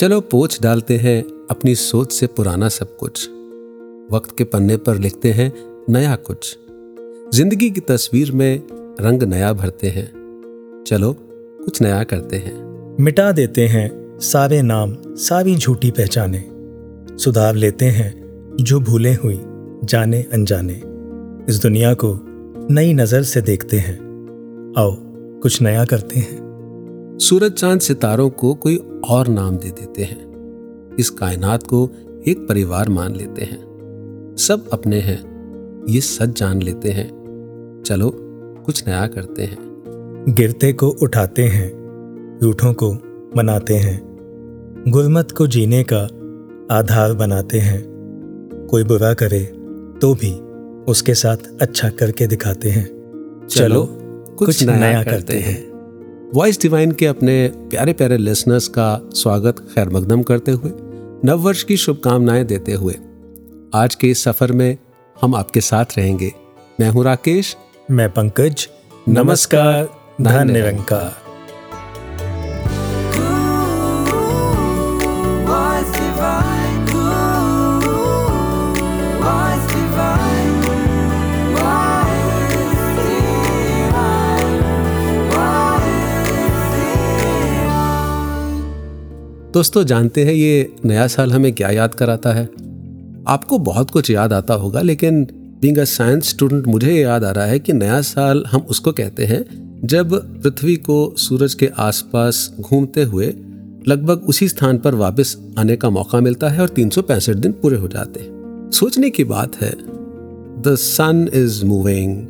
चलो पोछ डालते हैं अपनी सोच से पुराना सब कुछ। वक्त के पन्ने पर लिखते हैं नया कुछ। ज़िंदगी की तस्वीर में रंग नया भरते हैं। चलो कुछ नया करते हैं। मिटा देते हैं सारे नाम, सारी झूठी पहचाने। सुधार लेते हैं जो भूले हुई, जाने अनजाने। इस दुनिया को नई नज़र से देखते हैं। आओ कुछ नया करते हैं। सूरज चाँद सितारों को कोई और नाम दे देते हैं। इस कायनात को एक परिवार मान लेते हैं। सब अपने हैं। ये सच जान लेते हैं। चलो कुछ नया करते हैं। गिरते को उठाते हैं। रूठों को मनाते हैं। गुरमत को जीने का आधार बनाते हैं। कोई बुरा करे तो भी उसके साथ अच्छा करके दिखाते हैं। चलो कुछ, कुछ नया, नया करते हैं, हैं। वॉइस डिवाइन के अपने प्यारे प्यारे लिसनर्स का स्वागत खैर मकदम करते हुए नववर्ष की शुभकामनाएँ देते हुए आज के इस सफ़र में हम आपके साथ रहेंगे। मैं हूँ राकेश। मैं पंकज। नमस्कार। धन निरंकार दोस्तों, जानते हैं ये नया साल हमें क्या याद कराता है? आपको बहुत कुछ याद आता होगा, लेकिन बींग अ साइंस स्टूडेंट मुझे याद आ रहा है कि नया साल हम उसको कहते हैं जब पृथ्वी को सूरज के आसपास घूमते हुए लगभग उसी स्थान पर वापस आने का मौका मिलता है और तीन सौ पैंसठ दिन पूरे हो जाते हैं। सोचने की बात है the sun is moving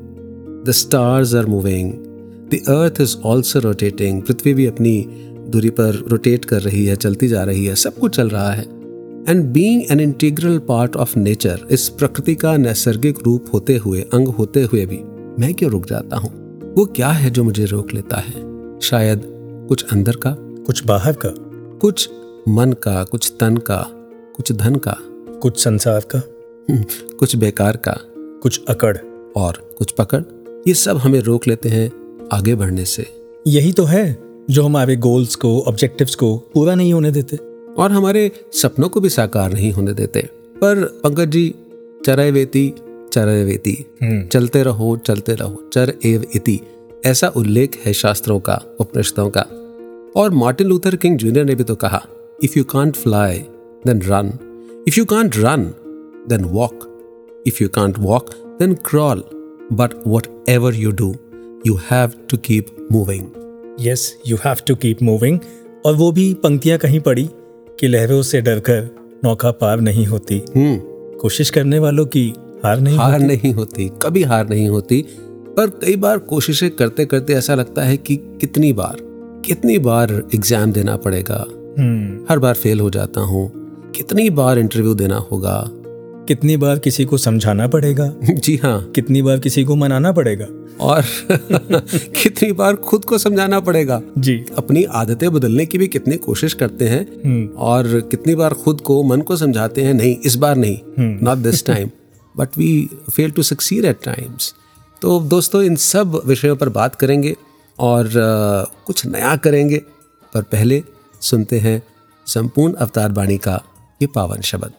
the stars are moving the earth is also rotating पृथ्वी भी अपनी दूरी पर रोटेट कर रही है चलती जा रही है सब कुछ चल रहा है। And being an integral part of nature इस प्रकृति का नैसर्गिक रूप होते हुए अंग होते हुए भी मैं क्यों रुक जाता हूँ? वो क्या है जो मुझे रोक लेता है? शायद कुछ अंदर का? कुछ बाहर का? कुछ मन का कुछ तन का कुछ धन का? कुछ संसार का? हम्म, कुछ बेकार का? कुछ अकड़? और कुछ पकड़? ये सब हमें रोक लेते हैं आगे बढ़ने से। यही तो है। जो हमारे गोल्स को ऑब्जेक्टिव्स को पूरा नहीं होने देते। और हमारे सपनों को भी साकार नहीं होने देते। पर पंकज जी चरय वेती चरय वेती। हम्म। चलते रहो चलते रहो चर एव इति। ऐसा उल्लेख है शास्त्रों का उपनिषदों का। और मार्टिन लूथर किंग जूनियर ने भी तो कहा if you can't fly then run if you can't run then walk if you can't walk then crawl but whatever you do you have to keep moving yes you have to keep moving और वो भी पंक्तियाँ कहीं पड़ी कि लहरों से डरकर नौका पार नहीं होती हम्म। कोशिश करने वालों की हार नहीं हार होती। नहीं होती कभी हार नहीं होती पर कई बार कोशिशें करते करते ऐसा लगता है कि कितनी बार कितनी बार एग्ज़ाम देना पड़ेगा हम्म। हर बार फेल हो जाता हूँ कितनी बार इंटरव्यू देना होगा कितनी बार किसी को समझाना पड़ेगा? जी हाँ। कितनी बार किसी को मनाना पड़ेगा? और कितनी बार खुद को समझाना पड़ेगा? जी। अपनी आदतें बदलने की भी कितनी कोशिश करते हैं हम्म। और कितनी बार खुद को मन को समझाते हैं नहीं इस बार नहीं not this time but we fail to succeed at times तो दोस्तों इन सब विषयों पर बात करेंगे और कुछ नया करेंगे पर पहले सुनते हैं संपूर्ण अवतार बाणी का ये पावन शब्द।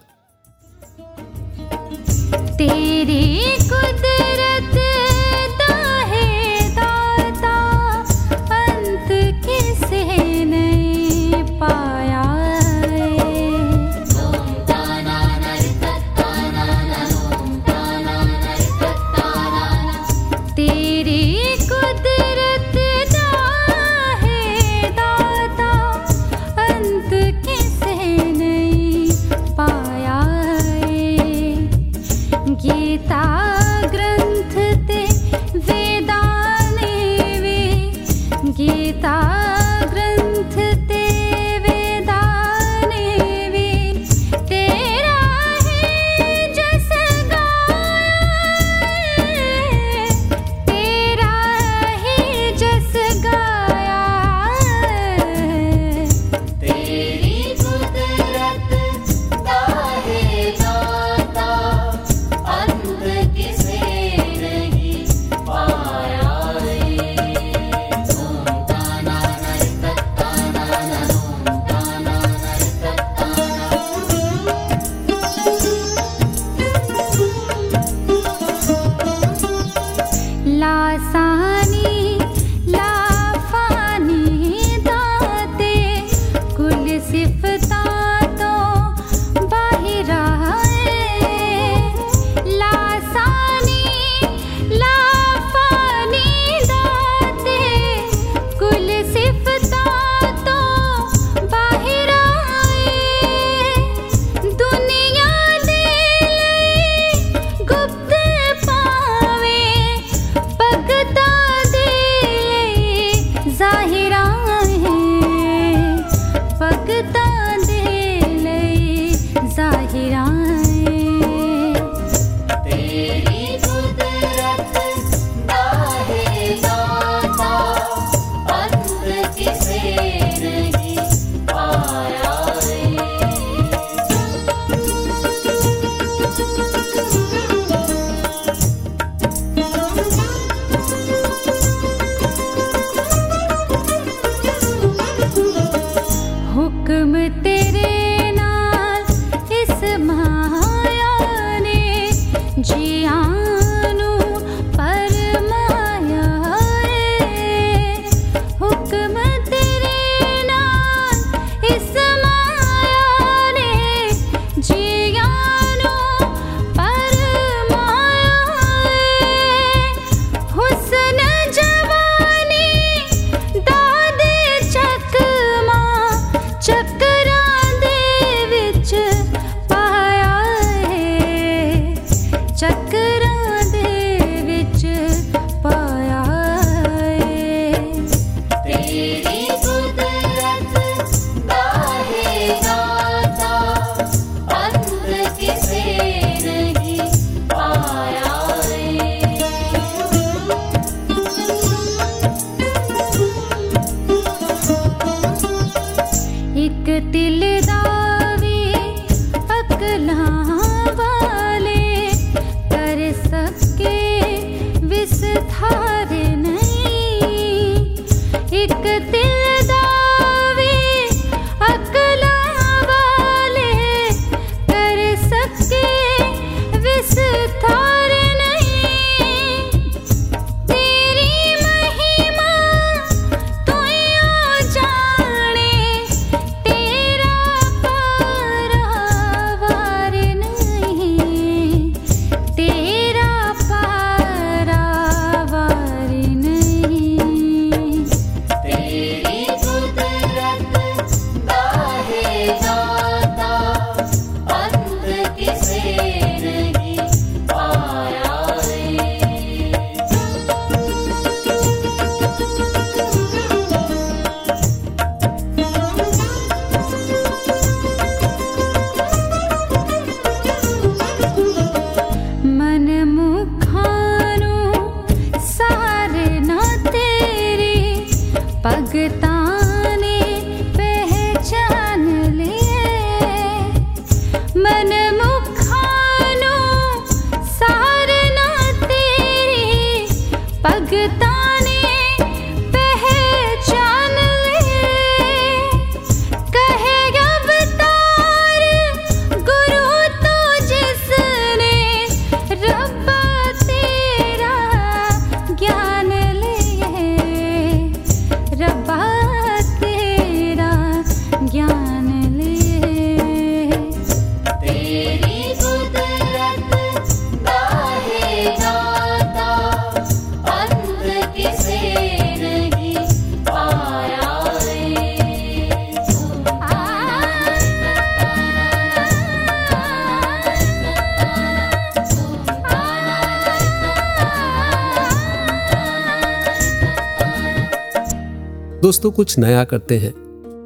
दोस्तों कुछ नया करते हैं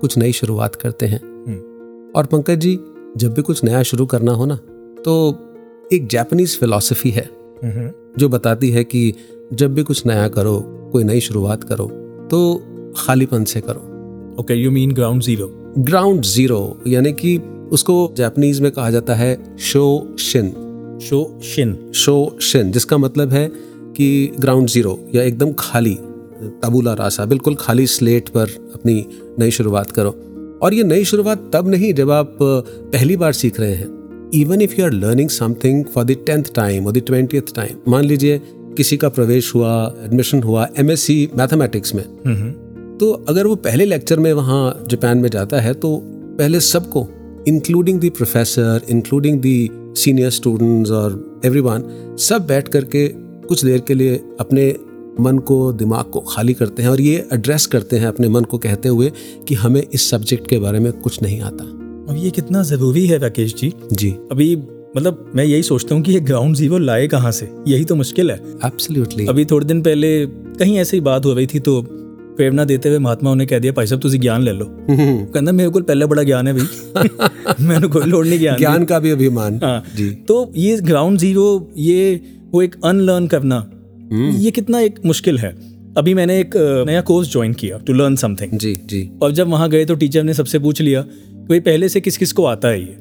कुछ नई शुरुआत करते हैं। हम्म। और पंकज जी जब भी कुछ नया शुरू करना हो ना तो एक जापानीज फिलॉसफी है। हम्म। जो बताती है कि जब भी कुछ नया करो कोई नई शुरुआत करो तो खालीपन से करो। Okay you mean ground zero ground zero यानी कि उसको जापानीज में कहा जाता है show Shin show Shin show Shin जिसका मतलब है कि ग्राउंड ज़ीरो या एकदम खाली। तबूला रासा बिल्कुल खाली स्लेट पर अपनी नई शुरुआत करो। और ये नई शुरुआत तब नहीं जब आप पहली बार सीख रहे हैं। Even if you are learning something for the tenth time और द ट्वेंटियथ टाइम मान लीजिए किसी का प्रवेश हुआ एडमिशन हुआ एम एस सी मैथमेटिक्स में। तो अगर वो पहले लेक्चर में वहाँ जापान में जाता है तो पहले सबको including the professor including the senior students और एवरीवन सब बैठ करके कुछ देर के लिए अपने मन को दिमाग को खाली करते हैं और ये एड्रेस करते हैं अपने मन को कहते हुए कि हमें इस सब्जेक्ट के बारे में कुछ नहीं आता। अब ये कितना ज़रूरी है राकेश जी? जी। अभी मतलब मैं यही सोचता हूँ कि ये ग्राउंड ज़ीरो लाए कहाँ से? यही तो मुश्किल है। एब्सोल्युटली अभी थोड़े दिन पहले कहीं ऐसी ही बात हो रही थी तो प्रेरणा देते हुए महात्मा ने कह दिया भाई साहब तुम ज्ञान ले लो। कहना मेरे को पहले बड़ा ज्ञान है भाई। मैंने कोई लोड नहीं ज्ञान ज्ञान का भी अभिमान। हाँ। जी। तो ये ग्राउंड ज़ीरो ये वो एक अनलर्न करना हम्म। ये कितना एक मुश्किल है। अभी मैंने एक नया कोर्स ज्वाइन किया टू लर्न समथिंग जी जी। और जब वहाँ गए तो टीचर ने सबसे पूछ लिया भाई पहले से किस किस को आता है ये?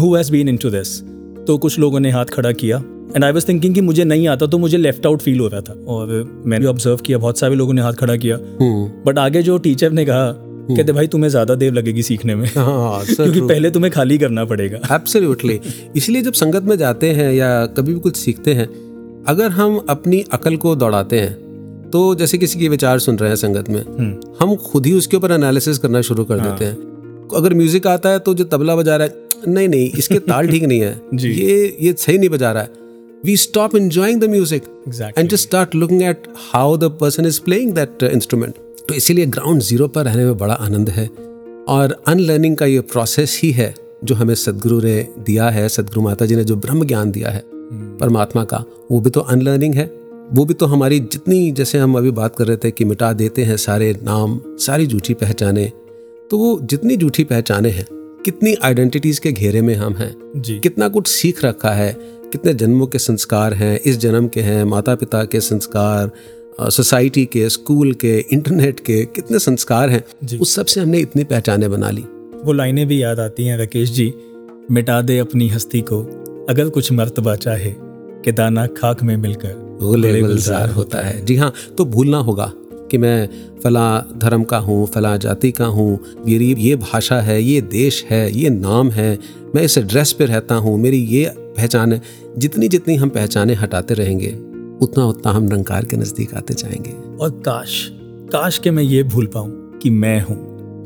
Who has been into this तो कुछ लोगों ने हाथ खड़ा किया। एंड आई वॉज़ थिंकिंग कि मुझे नहीं आता तो मुझे लेफ़्ट आउट फील हो रहा था। और मैंने ऑब्ज़र्व किया बहुत सारे लोगों ने हाथ खड़ा किया। But hmm. आगे जो टीचर ने कहा हम्म। कहते भाई तुम्हें ज़्यादा देर लगेगी सीखने में। हाँ, क्योंकि पहले तुम्हें खाली करना पड़ेगा। एब्सोल्युटली इसलिए जब संगत में जाते हैं या कभी भी कुछ सीखते हैं अगर हम अपनी अकल को दौड़ाते हैं तो जैसे किसी के विचार सुन रहे हैं संगत में हम्म। हम खुद ही उसके ऊपर एनालिसिस करना शुरू कर देते हाँ। हैं अगर म्यूज़िक आता है तो जो तबला बजा रहा है नहीं नहीं इसके ताल ठीक नहीं है। ये ये सही नहीं बजा रहा है। We stop enjoying the music and just start looking at how the person is playing that instrument तो इसीलिए ग्राउंड ज़ीरो पर रहने में बड़ा आनंद है। और अनलर्निंग का ये प्रोसेस ही है जो हमें सदगुरु ने दिया है सदगुरु माता जी ने जो ब्रह्म ज्ञान दिया है। परमात्मा का वो भी तो अनलर्निंग है। वो भी तो हमारी जितनी जैसे हम अभी बात कर रहे थे कि मिटा देते हैं सारे नाम सारी झूठी पहचाने तो वो जितनी झूठी पहचाने हैं कितनी आइडेंटिटीज के घेरे में हम हैं जी। कितना कुछ सीख रखा है कितने जन्मों के संस्कार हैं इस जन्म के हैं माता पिता के संस्कार सोसाइटी के स्कूल के इंटरनेट के कितने संस्कार हैं उस सबसे हमने इतनी पहचाने बना ली। वो लाइनें भी याद आती हैं राकेश जी मिटा दे अपनी हस्ती को। अगर कुछ मर्तबा चाहे कि दाना खाक में मिलकर गुले गुलजार होता है। जी हाँ तो भूलना होगा कि मैं फला धर्म का हूँ फला जाति का हूँ मेरी ये भाषा है ये देश है ये नाम है मैं इस एड्रेस पे रहता हूँ मेरी ये पहचान है। जितनी जितनी हम पहचाने हटाते रहेंगे उतना उतना हम निरंकार के नज़दीक आते जाएँगे। और काश काश के मैं ये भूल पाऊँ कि मैं हूँ।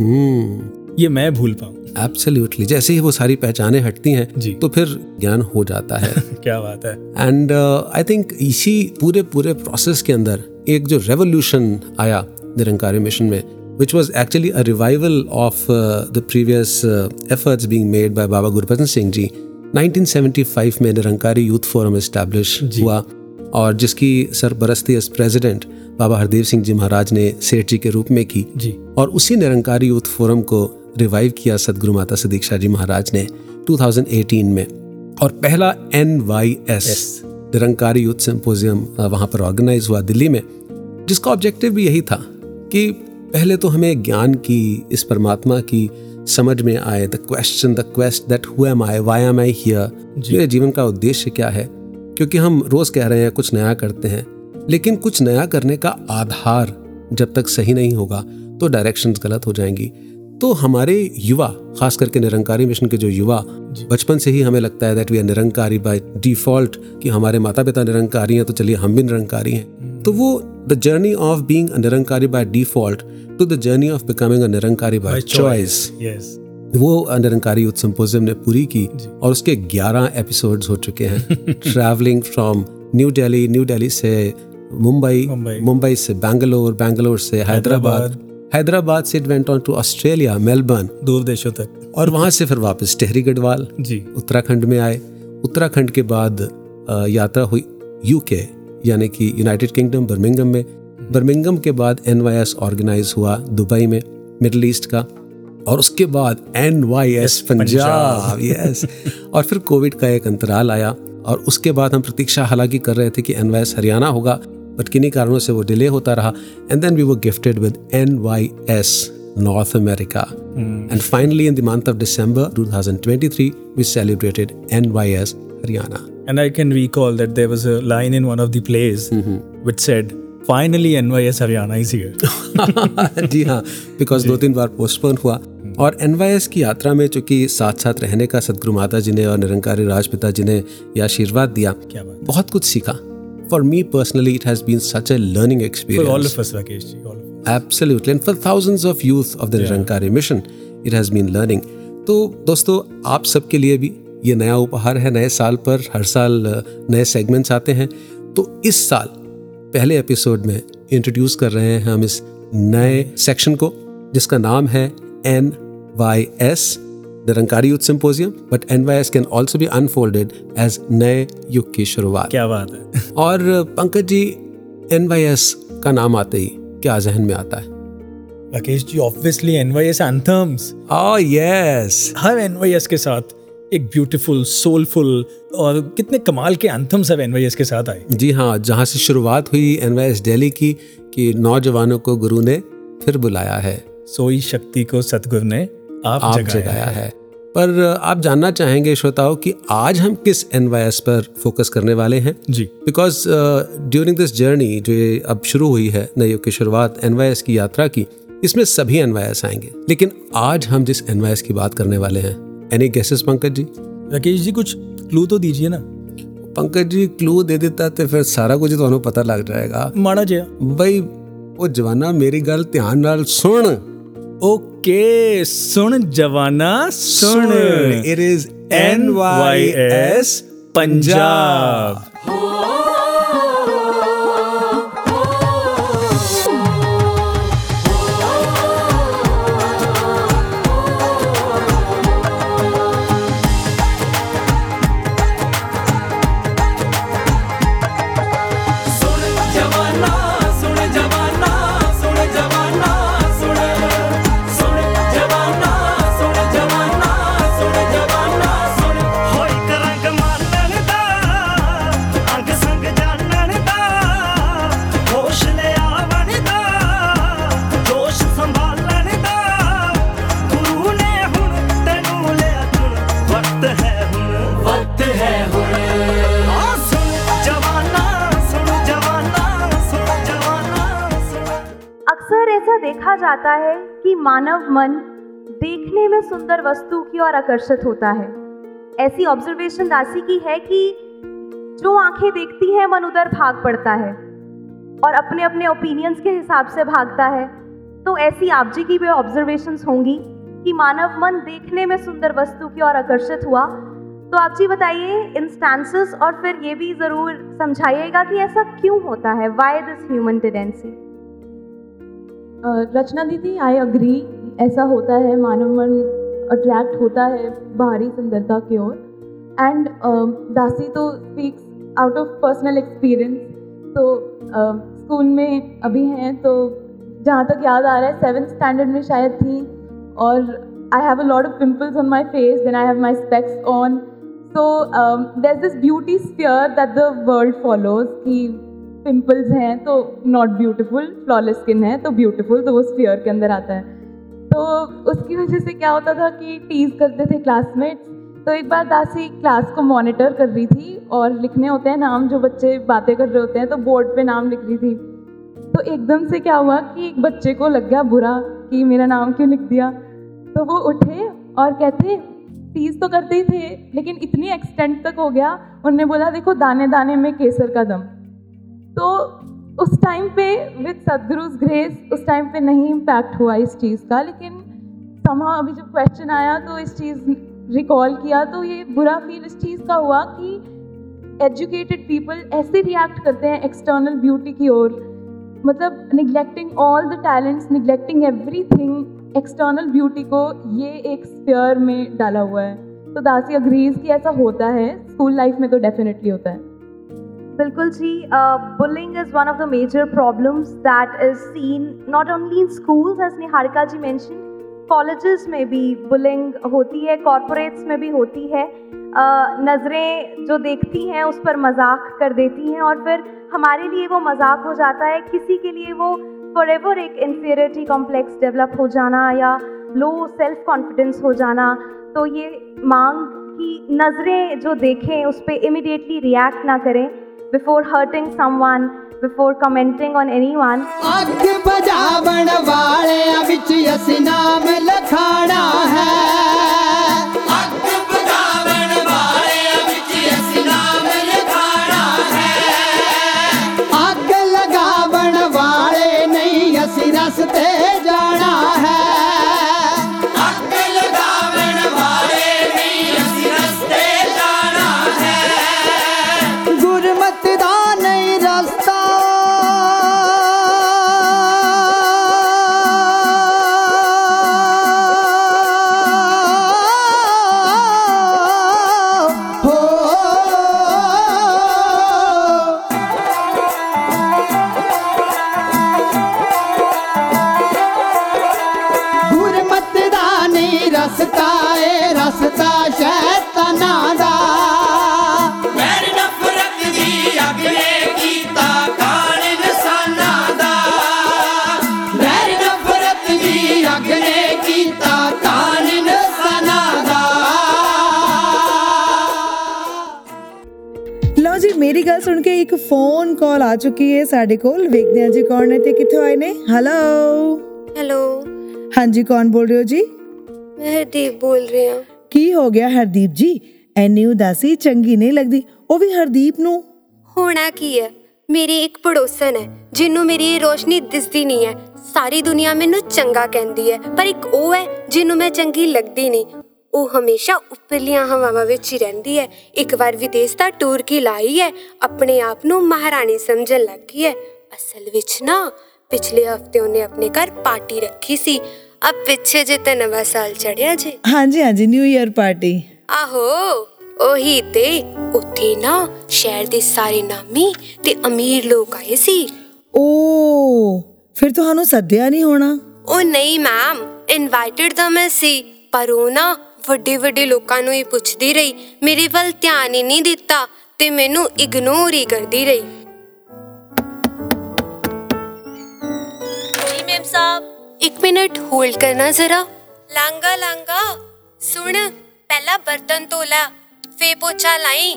हम्म। ये मैं भूल पाऊँ। एब्सोल्युटली जैसे ही वो सारी पहचाने हटती हैं जी। तो फिर ज्ञान हो जाता है। क्या बात है। एंड आई थिंक इसी पूरे पूरे प्रोसेस के अंदर एक जो रेवोल्यूशन आया निरंकारी मिशन में which was actually a revival of uh, the previous uh, efforts being made by Baba Gurbatan Singh ji. 1975 में निरंकारी यूथ फोरम इस्टेब्लिश हुआ और जिसकी सरपरस्ती एज प्रेसिडेंट बाबा हरदेव सिंह जी महाराज ने सेठ जी के रूप में की। जी। और उसी निरंकारी यूथ फोरम को रिवाइव किया सदगुरु माता सदीक्षा जी महाराज ने 2018 में। और पहला N Y S Nirankari youth symposium वहाँ पर ऑर्गेनाइज हुआ दिल्ली में जिसका ऑब्जेक्टिव भी यही था कि पहले तो हमें ज्ञान की इस परमात्मा की समझ में आए the question the quest that who am I why am I here मेरे जीवन का उद्देश्य क्या है? क्योंकि हम रोज कह रहे हैं कुछ नया करते हैं लेकिन कुछ नया करने का आधार जब तक सही नहीं होगा तो डायरेक्शंस गलत हो जाएँगी। तो हमारे युवा खास करके निरंकारी मिशन के जो युवा बचपन से ही हमें लगता है that we are Nirankari by default कि हमारे माता पिता निरंकारी हैं तो चलिए हम भी निरंकारी हैं। तो वो the journey of being a Nirankari by default to the journey of becoming a Nirankari by choice वो निरंकारी यूथ सिंपोजियम ने पूरी की और उसके 11 एपिसोड्स हो चुके हैं। Travelling from New Delhi New Delhi से मुंबई। मुंबई से बैंगलोर बैंगलोर से हैदराबाद हैदराबाद से it went on to Australia Melbourne दूर देशों तक। और वहाँ से फिर वापस टेहरी गढ़वाल। जी। उत्तराखंड में आए। उत्तराखंड के बाद यात्रा हुई यूके यानी कि यूनाइटेड किंगडम बर्मिंगम में। बर्मिंगम के बाद एनवाईएस ऑर्गेनाइज हुआ दुबई में मिडल ईस्ट का। और उसके बाद N Y S Punjab yes और फिर कोविड का एक अंतराल आया। और उसके बाद हम प्रतीक्षा हालाँकि कर रहे थे कि एनवाईएस हरियाणा होगा। बट किन्हीं कारणों से वो डिले होता रहा and then we were gifted with N Y S North America and finally in the month of December 2023 we celebrated NYS Haryana. And I can recall that there was a line in one of the plays which said, Finally, NYS Haryana is here. जी हाँ because दो तीन बार postpone हुआ। और NYS की यात्रा में चूँकि साथ साथ रहने का सदगुरु माता जी ने और निरंकारी राजपिता जी ने यह आशीर्वाद दिया क्या बहुत कुछ सीखा। For me personally it has been such a learning For all of us, Rakesh ji, all of us. Absolutely. And for thousands of youth of the Nirankari mission, it has been learning. तो दोस्तों आप सबके लिए भी ये नया उपहार है नए साल पर हर साल नए सेगमेंट्स आते हैं तो इस साल पहले एपिसोड में इंट्रोड्यूस कर रहे हैं हम इस नए सेक्शन को जिसका नाम है N Y S Nirankari youth symposium but N Y S can also be unfolded as नए युग की शुरुआत। क्या बात है। और पंकज जी एन का नाम आते ही क्या जहन में आता है? Rakesh ji obviously NYS anthems Oh yes. हर एनवाईएस के साथ एक ब्यूटीफुल सोलफुल और कितने कमाल के एंथम्स अब एनवाईएस के साथ आए। जी हाँ जहाँ से शुरुआत हुई एनवाईएस दिल्ली की कि नौजवानों को गुरु ने फिर बुलाया है। सोई शक्ति को सतगुरु ने आप, आप जगाया, जगाया है पर आप जानना चाहेंगे श्रोताओं कि आज हम किस एन पर फोकस करने वाले हैं जी बिकॉज ड्यूरिंग दिस जर्नी जो ये अब शुरू हुई है नए युग की शुरुआत एन की यात्रा की इसमें सभी एन आएंगे लेकिन आज हम जिस एन की बात करने वाले हैं एनी गेसेस पंकज जी राकेश जी कुछ क्लू तो दीजिए ना पंकज जी क्लू दे देता तो फिर सारा कुछ ਤੁਹਾਨੂੰ ਪਤਾ ਲੱਗ ਜਾਏਗਾ माड़ा जिया ਬਈ ਉਹ ਜਵਾਨਾ ਮੇਰੀ ਗੱਲ ਧਿਆਨ ਨਾਲ ਸੁਣ Okay, Sun Javana Sun. It is NYS Punjab. जाता है कि मानव मन देखने में सुंदर वस्तु की ओर आकर्षित होता है। ऐसी ऑब्जर्वेशन दासी की है कि जो आँखें देखती हैं, मन उधर भाग पड़ता है और अपने अपने ओपिनियंस के हिसाब से भागता है। तो ऐसी आप जी की भी ऑब्जर्वेशन होंगी कि मानव मन देखने में सुंदर वस्तु की ओर आकर्षित हुआ। तो आप जी बताइए इंस्टांसेस और फिर ये भी ज़रूर समझाइएगा कि ऐसा क्यों होता है? Why this human tendency Rachna didi I agree ऐसा होता है, मानव मन अट्रैक्ट होता है बाहरी सुंदरता की ओर। एंड दासी तो speaks out of personal experience तो स्कूल में अभी हैं तो जहाँ तक याद आ रहा है सेवन्थ स्टैंडर्ड में शायद थी, और I have a lot of pimples on my face then I have my specs on so there this beauty sphere that the world follows कि पिम्पल्स हैं तो नॉट ब्यूटिफुल फ्लॉलेस स्किन है तो beautiful तो वो स्पेयर के अंदर आता है। तो उसकी वजह से क्या होता था कि टीज करते थे क्लासमेट्स तो एक बार दासी क्लास को मॉनिटर कर रही थी और लिखने होते हैं नाम, जो बच्चे बातें कर रहे होते हैं तो बोर्ड पे नाम लिख रही थी। तो एकदम से क्या हुआ कि एक बच्चे को लग गया बुरा कि मेरा नाम क्यों लिख दिया। तो वो उठे और कहते टीज तो करते ही थे, लेकिन इतनी एक्सटेंट तक हो गया उन्होंने बोला, देखो दाने दाने में केसर का दम। तो उस टाइम पे विद सदगुरुज ग्रेस उस टाइम पे नहीं इम्पैक्ट हुआ इस चीज़ का। लेकिन समा अभी जब क्वेश्चन आया तो इस चीज़ रिकॉल किया तो ये बुरा फील इस चीज़ का हुआ कि एजुकेटेड पीपल ऐसे रिएक्ट करते हैं एक्सटर्नल ब्यूटी की ओर। मतलब neglecting all the talents neglecting everything external beauty को ये एक स्पेयर में डाला हुआ है। तो दासी अग्रीज कि ऐसा होता है स्कूल लाइफ में तो डेफिनेटली होता है। बिल्कुल जी bullying is one of the major problems that is seen not only in schools as Niharika ji mention colleges में भी बुलिंग होती है कॉरपोरेट्स में भी होती है। नज़रें जो देखती हैं, उस पर मज़ाक कर देती हैं और फिर हमारे लिए वो मज़ाक हो जाता है, किसी के लिए वो फॉर एवर एक इन्फीरियरिटी कॉम्प्लेक्स डेवलप हो जाना या लो सेल्फ कॉन्फिडेंस हो जाना। तो ये मांग की नज़रें जो देखें, उस पर इमिडिएटली रिएक्ट ना करें। Before hurting someone, before commenting on anyone. ਮੇਰੀ ਗੱਲ ਸੁਣ ਕੇ ਇੱਕ ਫੋਨ ਕਾਲ ਆ ਚੁੱਕੀ ਹੈ ਸਾਡੇ ਕੋਲ। ਵੇਖਦੇ ਹਾਂ ਜੀ ਕੌਣ ਨੇ ਤੇ ਕਿੱਥੋਂ ਆਏ ਨੇ। ਹੈਲੋ ਹੈਲੋ ਹਾਂਜੀ ਕੌਣ ਬੋਲ ਰਹੇ ਹੋ ਜੀ? ਮੈਂ ਹਰਦੀਪ ਬੋਲ ਰਹੀ ਹਾਂ। ਕੀ ਹੋ ਗਿਆ ਹਰਦੀਪ ਜੀ? ਐਨੀ ਉਦਾਸੀ ਚੰਗੀ ਨਹੀਂ ਲੱਗਦੀ। ਉਹ ਵੀ ਹਰਦੀਪ ਨੂੰ? ਹੋਣਾ ਕੀ ਹੈ? ਮੇਰੀ ਇੱਕ ਪੜੋਸਨ ਹੈ ਜਿਹਨੂੰ ਮੇਰੀ ਇਹ ਰੋਸ਼ਨੀ ਦਿਸਦੀ ਨਹੀਂ ਹੈ। ਸਾਰੀ ਦੁਨੀਆ ਮੈਨੂੰ ਚੰਗਾ ਕਹਿੰਦੀ ਹੈ ਪਰ ਇੱਕ ਉਹ ਹੈ ਜਿਹਨੂੰ ਮੈਂ ਚੰਗੀ ਲੱਗਦੀ ਨਹੀਂ। ਉਹ ਹਮੇਸ਼ਾ ਉੱਪਰਲੀਆਂ ਹਵਾਵਾਂ ਵਿੱਚ ਹੀ ਰਹਿੰਦੀ ਹੈ। ਇੱਕ ਵਾਰ ਵਿਦੇਸ਼ ਦਾ ਟੂਰ ਕੀ ਲਾਈ ਹੈ ਆਪਣੇ ਆਪ ਨੂੰ ਮਹਾਰਾਣੀ ਸਮਝਣ ਲੱਗੀ ਹੈ। ਅਸਲ ਵਿੱਚ ਨਾ ਪਿਛਲੇ ਹਫ਼ਤੇ ਉਹਨੇ ਆਪਣੇ ਘਰ ਪਾਰਟੀ ਰੱਖੀ ਸੀ। ਅਬ ਪਿੱਛੇ ਜੇ ਤਾਂ ਨਵਾਂ ਸਾਲ ਚੜਿਆ ਜੇ। ਹਾਂਜੀ ਹਾਂਜੀ ਨਿਊ ਇਅਰ ਪਾਰਟੀ ਆਹੋ ਉਹੀ ਤੇ ਉੱਥੇ ਨਾ ਸ਼ਹਿਰ ਦੇ ਸਾਰੇ ਨਾਮੀ ਤੇ ਅਮੀਰ ਲੋਕ ਆਏ ਸੀ। ਓ ਫਿਰ ਤੁਹਾਨੂੰ ਸੱਦਿਆ ਨਹੀਂ ਹੋਣਾ? ਉਹ ਨਹੀਂ ਮੈਮ ਇਨਵਾਈਟਡ ਤਾਂ ਮੈਂ ਸੀ ਪਰ ਉਹ ਨਾ ਵੱਡੇ ਵੱਡੇ ਲੋਕਾਂ ਨੂੰ ਹੀ ਪੁੱਛਦੀ ਰਹੀ ਮੇਰੇ ਵੱਲ ਧਿਆਨ ਹੀ ਨਹੀਂ ਦਿੱਤਾ ਤੇ ਮੈਨੂੰ ਇਗਨੋਰ ਹੀ ਕਰਦੀ ਰਹੀ। ਜੀ ਮੈਮ ਸਾਹਿਬ। ਇੱਕ ਮਿੰਟ ਹੋਲਡ ਕਰਨਾ ਜ਼ਰਾ। ਲਾਂਗਾ ਲਾਂਗਾ ਸੁਣ ਪਹਿਲਾਂ ਬਰਤਨ ਧੋ ਲੈ ਫੇ ਪੋਚਾ ਲਾਈ।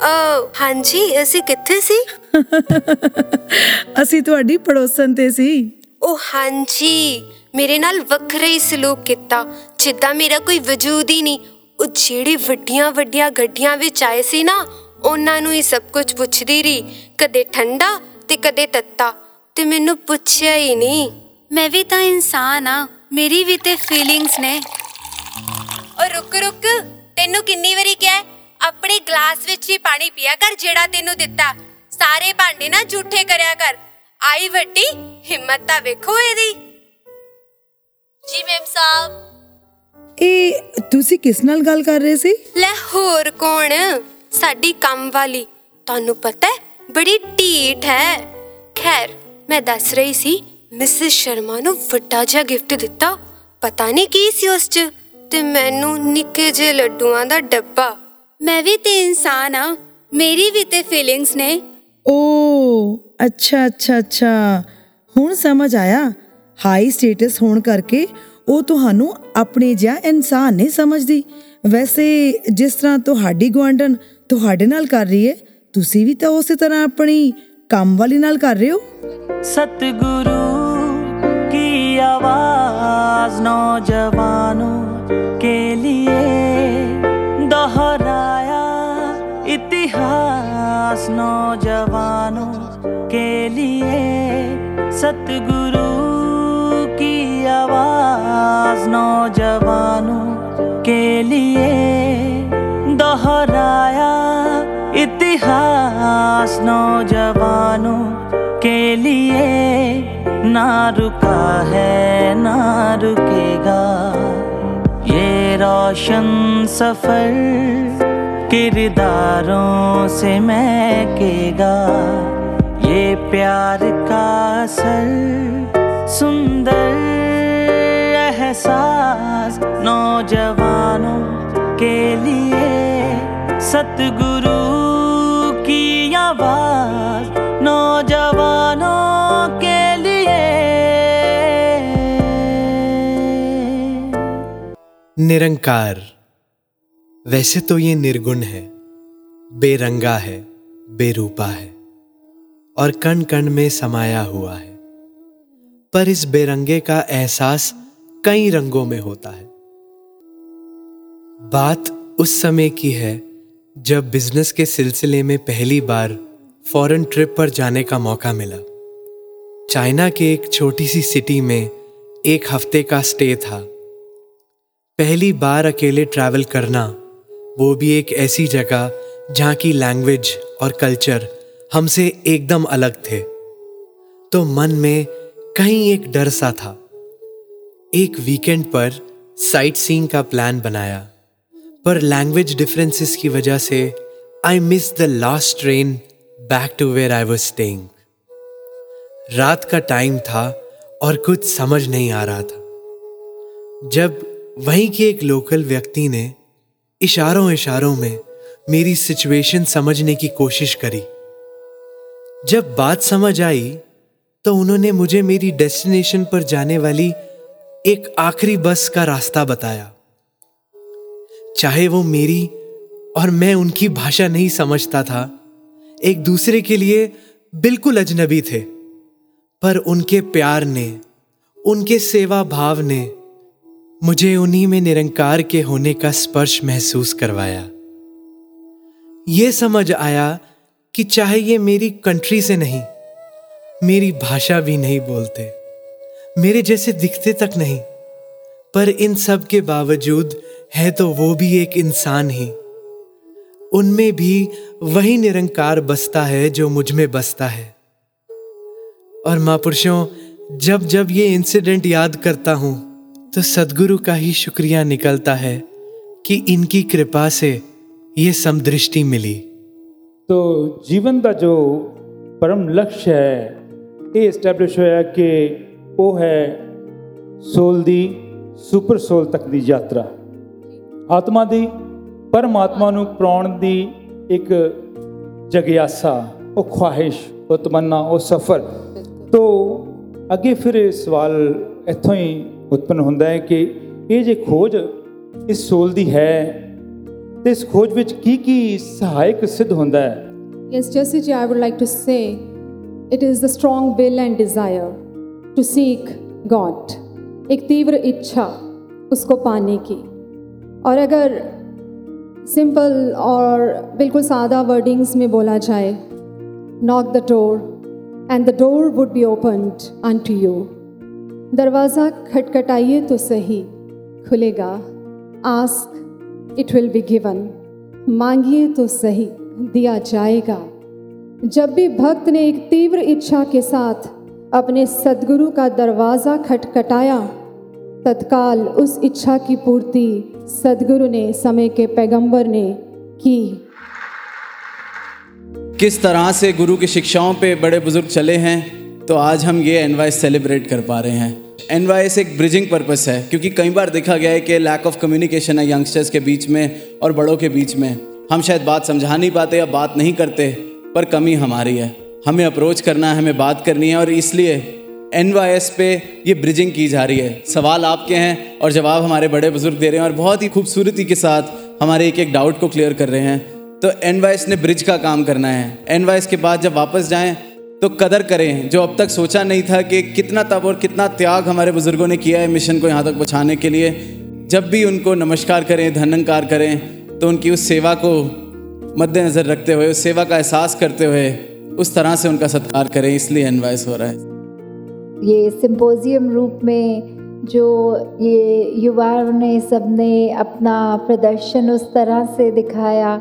ਅ ਹਾਂਜੀ ਅਸੀਂ ਕਿੱਥੇ ਸੀ? ਅਸੀਂ ਤੁਹਾਡੀ ਪੜੋਸਨ ਤੇ ਸੀ। ਉਹ ਹਾਂਜੀ। ਮੇਰੇ ਨਾਲ ਵੱਖਰਾ ਹੀ ਸਲੂਕ ਕੀਤਾ। ਜਿੱਦਾਂ ਮੇਰਾ ਕੋਈ ਵਜੂਦ ਹੀ ਨਹੀਂ। ਉਹ ਜਿਹੜੇ ਵੱਡੀਆਂ ਵੱਡੀਆਂ ਗੱਡੀਆਂ ਵਿੱਚ ਆਏ ਸੀ ਨਾ ਉਹਨਾਂ ਨੂੰ ਹੀ ਸਭ ਕੁਝ ਪੁੱਛਦੀ ਰਹੀ। ਕਦੇ ਠੰਡਾ ਤੇ ਕਦੇ ਤੱਤਾ। ਤੇ ਮੈਨੂੰ ਪੁੱਛਿਆ ਹੀ ਨਹੀਂ। ਮੈਂ ਵੀ ਤਾਂ ਇਨਸਾਨ ਆ ਮੇਰੀ ਵੀ ਤੇ ਫੀਲਿੰਗਸ ਨੇ। ਔਰ ਰੁਕ ਰੁਕ। ਤੈਨੂੰ ਕਿੰਨੀ ਵਾਰੀ ਕਿਹਾ? ਆਪਣੇ ਗਲਾਸ ਵਿੱਚ ਹੀ ਪਾਣੀ ਪੀਆ ਕਰ ਜਿਹੜਾ ਤੈਨੂੰ ਦਿੱਤਾ। ਸਾਰੇ ਭਾਂਡੇ ਨਾ ਝੂਠੇ ਕਰਿਆ ਕਰ। ਆਈ ਵੱਡੀ ਹਿੰਮਤ ਤਾਂ ਵੇਖੋ ਇਹਦੀ। ਜੀ ਮੈਮ ਸਾਹਿਬ। ਇਹ ਤੁਸੀਂ ਕਿਸ ਨਾਲ ਗੱਲ ਕਰ ਰਹੇ ਸੀ? ਲੈ ਹੋਰ ਕੌਣ? ਸਾਡੀ ਕੰਮ ਵਾਲੀ। ਤੁਹਾਨੂੰ ਪਤਾ ਹੈ ਬੜੀ ਢੀਠ ਹੈ। ਖੈਰ ਮੈਂ ਦੱਸ ਰਹੀ ਸੀ ਮਿਸਿਸ ਸ਼ਰਮਾ ਨੂੰ ਵੱਡਾ ਜਿਹਾ ਗਿਫਟ ਦਿੱਤਾ। ਪਤਾ ਨਹੀਂ ਕੀ ਸੀ ਉਸ 'ਚ ਤੇ ਮੈਨੂੰ ਨਿੱਕੇ ਜਿਹੇ ਲੱਡੂਆਂ ਦਾ ਡੱਬਾ। ਮੈਂ ਵੀ ਤੇ ਇਨਸਾਨ ਆ ਮੇਰੀ ਵੀ ਤੇ ਫੀਲਿੰਗਸ ਨੇ। ਓ ਅੱਛਾ ਅੱਛਾ ਅੱਛਾ। ਹੁਣ ਸਮਝ ਆਇਆ। ਹਾਈ ਸਟੇਟਸ ਹੋਣ ਕਰਕੇ ਉਹ ਤੁਹਾਨੂੰ ਆਪਣੇ ਜਿਹਾ ਇਨਸਾਨ ਨਹੀਂ ਸਮਝਦੀ। ਵੈਸੇ ਜਿਸ ਤਰ੍ਹਾਂ ਤੁਹਾਡੀ ਗਵਾਂਡਨ ਤੁਹਾਡੇ ਨਾਲ ਕਰ ਰਹੀ ਹੈ, ਤੁਸੀਂ ਵੀ ਤਾਂ ਉਸੇ ਤਰ੍ਹਾਂ ਆਪਣੀ ਕੰਮ ਵਾਲੀ ਨਾਲ ਕਰ ਰਹੇ ਹੋ। ਸਤਿਗੁਰੂ ਕੀ ਆਵਾਜ਼ ਨੌਜਵਾਨੋ ਕੇ ਲਈ ਦੁਹਰਾਇਆ ਇਤਿਹਾਸ ਨੌਜਵਾਨੋ ਕੇ ਲਈ ਸਤਿਗੁਰੂ आवाज़ नौजवानों के लिए दोहराया इतिहास नौजवानों के लिए ना रुका है ना रुकेगा ये रोशन सफ़र किरदारों से महकेगा। ये प्यार का असर सुंदर एहसास नौजवानों के लिए सतगुरु की आवाज़ नौजवानों के लिए। निरंकार। वैसे तो ये निर्गुण है, बेरंगा है, बेरूपा है, और कण कण में समाया हुआ है। पर इस बेरंगे का एहसास कई रंगों में होता है। बात उस समय की है, जब बिज़नेस के सिलसिले में पहली बार फॉरेन ट्रिप पर जाने का मौका मिला। चाइना के एक छोटी सी सिटी में एक हफ़्ते का स्टे था। पहली बार अकेले ट्रैवल करना, वो भी एक ऐसी जगह जहाँ की लैंग्वेज और कल्चर हमसे एकदम अलग थे। तो मन में कहीं एक डर सा था। एक वीकेंड पर साइट सीइंग का प्लान बनाया। पर लैंग्वेज डिफरेंसेस की वजह से I miss the last train back to where I was staying रात का टाइम था और कुछ समझ नहीं आ रहा था। जब वहीं के एक लोकल व्यक्ति ने इशारों इशारों में मेरी सिचुएशन समझने की कोशिश करी। जब बात समझ आई तो उन्होंने मुझे मेरी डेस्टिनेशन पर जाने वाली एक आखिरी बस का रास्ता बताया। चाहे वो मेरी और मैं उनकी भाषा नहीं समझता था, एक दूसरे के लिए बिल्कुल अजनबी थे, पर उनके प्यार ने, उनके सेवा भाव ने मुझे उन्हीं में निरंकार के होने का स्पर्श महसूस करवाया। ये समझ आया कि चाहे ये मेरी कंट्री से नहीं, मेरी भाषा भी नहीं बोलते। मेरे जैसे दिखते तक नहीं, पर इन सब के बावजूद है तो वो भी एक इंसान ही। उनमें भी वही निरंकार बसता है जो मुझमें बसता है। और महापुरुषों जब जब ये इंसिडेंट याद करता हूँ तो सदगुरु का ही शुक्रिया निकलता है कि इनकी कृपा से ये समदृष्टि मिली। तो जीवन का जो परम लक्ष्य है, ये स्टैब्लिश होया कि ਉਹ ਹੈ ਸੋਲ ਦੀ ਸੁਪਰ ਸੋਲ ਤੱਕ ਦੀ ਯਾਤਰਾ। ਆਤਮਾ ਦੀ ਪਰਮਾਤਮਾ ਨੂੰ ਪਾਉਣ ਦੀ ਇੱਕ ਜਗਿਆਸਾ ਉਹ ਖੁਆਇਸ਼ ਉਹ ਤਮੰਨਾ ਉਹ ਸਫ਼ਰ। ਤੋ ਅੱਗੇ ਫਿਰ ਇਹ ਸਵਾਲ ਇੱਥੋਂ ਹੀ ਉਤਪਨ ਹੁੰਦਾ ਹੈ ਕਿ ਇਹ ਜੇ ਖੋਜ ਇਸ ਸੋਲ ਦੀ ਹੈ ਤੇ ਇਸ ਖੋਜ ਵਿੱਚ ਕੀ ਕੀ ਸਹਾਇਕ ਸਿੱਧ ਹੁੰਦਾ ਹੈ? Yes, Jesse ji, I would like to say it is the strong will and desire. To seek God एक तीव्र इच्छा उसको पाने की। और अगर सिंपल और बिल्कुल सादा वर्डिंग्स में बोला जाए knock the door and the door would be opened unto you दरवाज़ा खटखटाइए तो सही, खुलेगा। Ask it will be given मांगिए तो सही, दिया जाएगा। जब भी भक्त ने एक तीव्र इच्छा के साथ अपने सदगुरु का दरवाज़ा खटखटाया। तत्काल उस इच्छा की पूर्ति सदगुरु ने समय के पैगंबर ने की। किस तरह से गुरु की शिक्षाओं पे बड़े बुज़ुर्ग चले हैं तो आज हम ये एन सेलिब्रेट कर पा रहे हैं। एन एक ब्रिजिंग पर्पस है, क्योंकि कई बार देखा गया है कि लैक ऑफ़ कम्युनिकेशन है यंगस्टर्स के बीच में और बड़ों के बीच में। हम शायद बात समझा नहीं पाते या बात नहीं करते, पर कमी हमारी है। हमें अप्रोच करना है, हमें बात करनी है और इसलिए एनवाईएस पे ये ब्रिजिंग की जा रही है। सवाल आपके हैं और जवाब हमारे बड़े बुज़ुर्ग दे रहे हैं और बहुत ही खूबसूरती के साथ हमारे एक एक डाउट को क्लियर कर रहे हैं। तो एनवाईएस ने ब्रिज का काम करना है। एनवाईएस के बाद जब वापस जाएँ तो कदर करें। जो अब तक सोचा नहीं था कि कितना तब और कितना त्याग हमारे बुज़ुर्गों ने किया है मिशन को यहाँ तक पहुँचाने के लिए, जब भी उनको नमस्कार करें धनंकार करें तो उनकी उस सेवा को मद्देनज़र रखते हुए, उस सेवा का एहसास करते हुए उस तरह से उनका सत्कार करें, इसलिए एनवाइस हो रहा है। ये सिंपोजियम रूप में जो ये युवाओं ने, सबने अपना प्रदर्शन उस तरह से दिखाया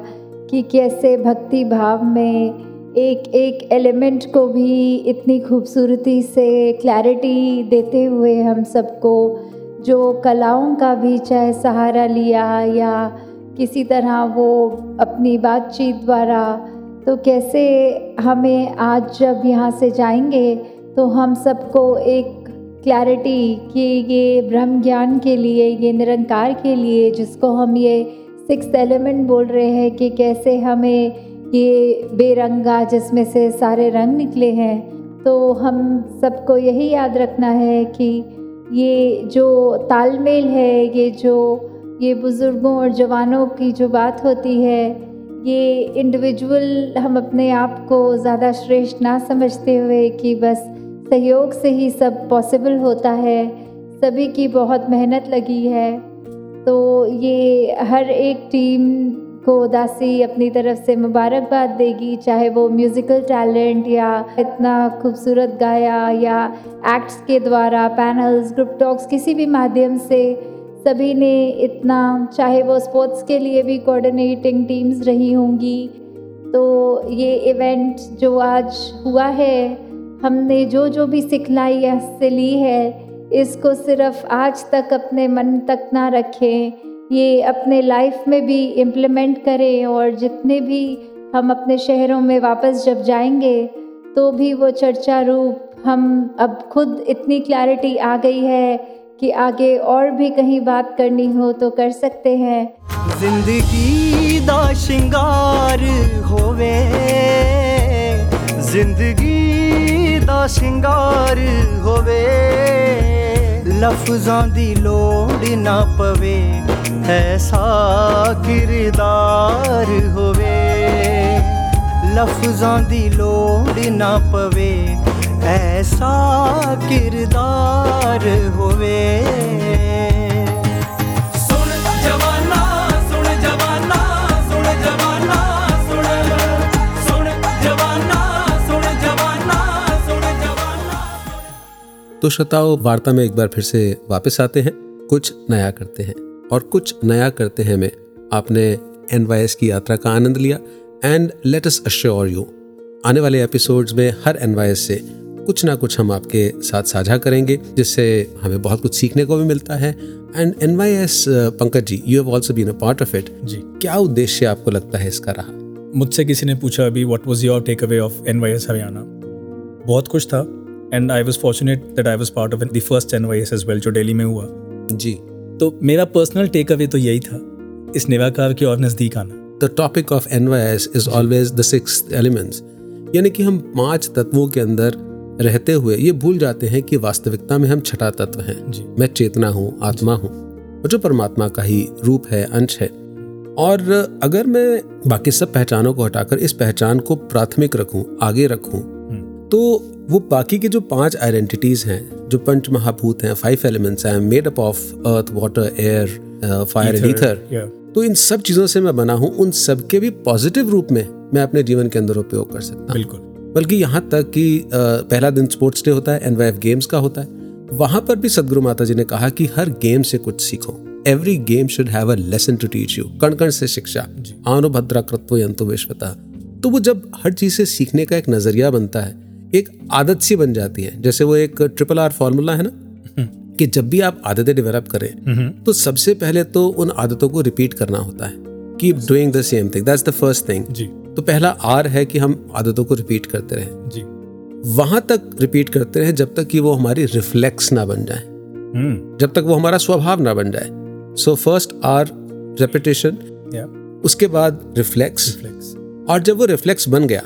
कि कैसे भक्ति भाव में एक एक एलिमेंट को भी इतनी खूबसूरती से क्लैरिटी देते हुए हम सबको, जो कलाओं का भी चाहे सहारा लिया या किसी तरह वो अपनी बातचीत द्वारा तो कैसे हमें आज जब यहाँ से जाएँगे तो हम सबको एक क्लैरिटी कि ये ब्रह्म ज्ञान के लिए, ये निरंकार के लिए, जिसको हम ये सिक्स एलिमेंट बोल रहे हैं कि कैसे हमें ये बेरंगा जिसमें से सारे रंग निकले हैं तो हम सबको यही याद रखना है कि ये जो तालमेल है, ये जो, ये बुज़ुर्गों और जवानों की जो बात होती है ये इंडिविजुअल हम अपने आप को ज़्यादा श्रेष्ठ ना समझते हुए कि बस सहयोग से ही सब पॉसिबल होता है, सभी की बहुत मेहनत लगी है तो ये हर एक टीम को उदासी अपनी तरफ़ से मुबारकबाद देगी, चाहे वो म्यूज़िकल टैलेंट या इतना खूबसूरत गाया या एक्ट्स के द्वारा पैनल्स ग्रुप टॉक्स किसी भी माध्यम से सभी ने इतना, चाहे वो स्पोर्ट्स के लिए भी कोऑर्डिनेटिंग टीम्स रही होंगी तो ये इवेंट जो आज हुआ है, हमने जो जो भी सिखलाई से ली है, इसको सिर्फ़ आज तक अपने मन तक ना रखें। ये अपने लाइफ में भी इम्प्लीमेंट करें और जितने भी हम अपने शहरों में वापस जब जाएँगे तो भी वो चर्चा रूप हम, अब खुद इतनी क्लैरिटी आ गई है कि आगे और भी कहीं बात करनी हो तो कर सकते हैं। ज़िंदगी दा श्रृंगार होवे। ज़िंदगी दा श्रृंगार होवे। लफ्जां दी लोड़ ना पवे, ऐसा किरदार होवे। लफ्जां दी लोड़ ना पवे ऐसा किरदार हुए तो श्रोताओ वार्ता में एक बार फिर से वापस आते हैं। कुछ नया करते हैं। और कुछ नया करते हैं में आपने एन की यात्रा का आनंद लिया। And let us assure you आने वाले एपिसोड्स में हर एन से कुछ ना कुछ हम आपके साथ साझा करेंगे जिससे हमें बहुत कुछ सीखने को भी मिलता है। And N Y S Pankaj ji you have also been a part of it जी। क्या उद्देश्य आपको लगता है इसका रहा? मुझसे किसी ने पूछा अभी what was your takeaway of N Y S Haryana बहुत कुछ था। And I was fortunate that I was part of the first N Y S well जो दिल्ली में हुआ। जी। तो मेरा पर्सनल टेक अवे तो यही था इस निवाकार के और नज़दीक आना। The topic of N Y S is always the six elements यानी कि हम पाँच तत्वों के अंदर रहते हुए ये भूल जाते हैं कि वास्तविकता में हम छठा तत्व हैं। मैं चेतना हूँ आत्मा हूँ और जो परमात्मा का ही रूप है अंश है। और अगर मैं बाकी सब पहचानों को हटाकर इस पहचान को प्राथमिक रखूँ आगे रखूँ हम्म। तो वो बाकी के जो पाँच आइडेंटिटीज़ हैं जो पंच महाभूत हैं फाइव एलिमेंट्स हैं made up of earth water air fire and ether तो इन सब चीज़ों से मैं बना हूँ उन सब के भी पॉजिटिव रूप में मैं अपने जीवन के अंदर उपयोग कर सकता हूँ। बिल्कुल। बल्कि यहाँ तक कि पहला दिन स्पोर्ट्स डे होता है एन गेम्स का होता है। वहाँ पर भी सदगुरु माता जी ने कहा कि हर गेम से कुछ सीखो। Every game should have a lesson to teach you कण कण से शिक्षा। आनुभद्रा कृत्व यंतु विश्वता। तो वो जब हर चीज़ से सीखने का एक नज़रिया बनता है एक आदत सी बन जाती है जैसे वो एक ट्रिपल आर फॉर्मूला है ना? हम्म। कि जब भी आप आदतें डेवलप करें हम्म। तो सबसे पहले तो उन आदतों को रिपीट करना होता है। Keep doing the same thing that's the first thing जी। तो पहला आर है कि हम आदतों को रिपीट करते रहें। जी। वहाँ तक रिपीट करते रहें जब तक कि वो हमारी रिफ्लेक्स ना बन जाए। हम्म। जब तक वो हमारा स्वभाव ना बन जाए। सो फ़र्स्ट आर रेपिटेशन उसके बाद रिफ्लेक्स और जब वो रिफ्लेक्स बन गया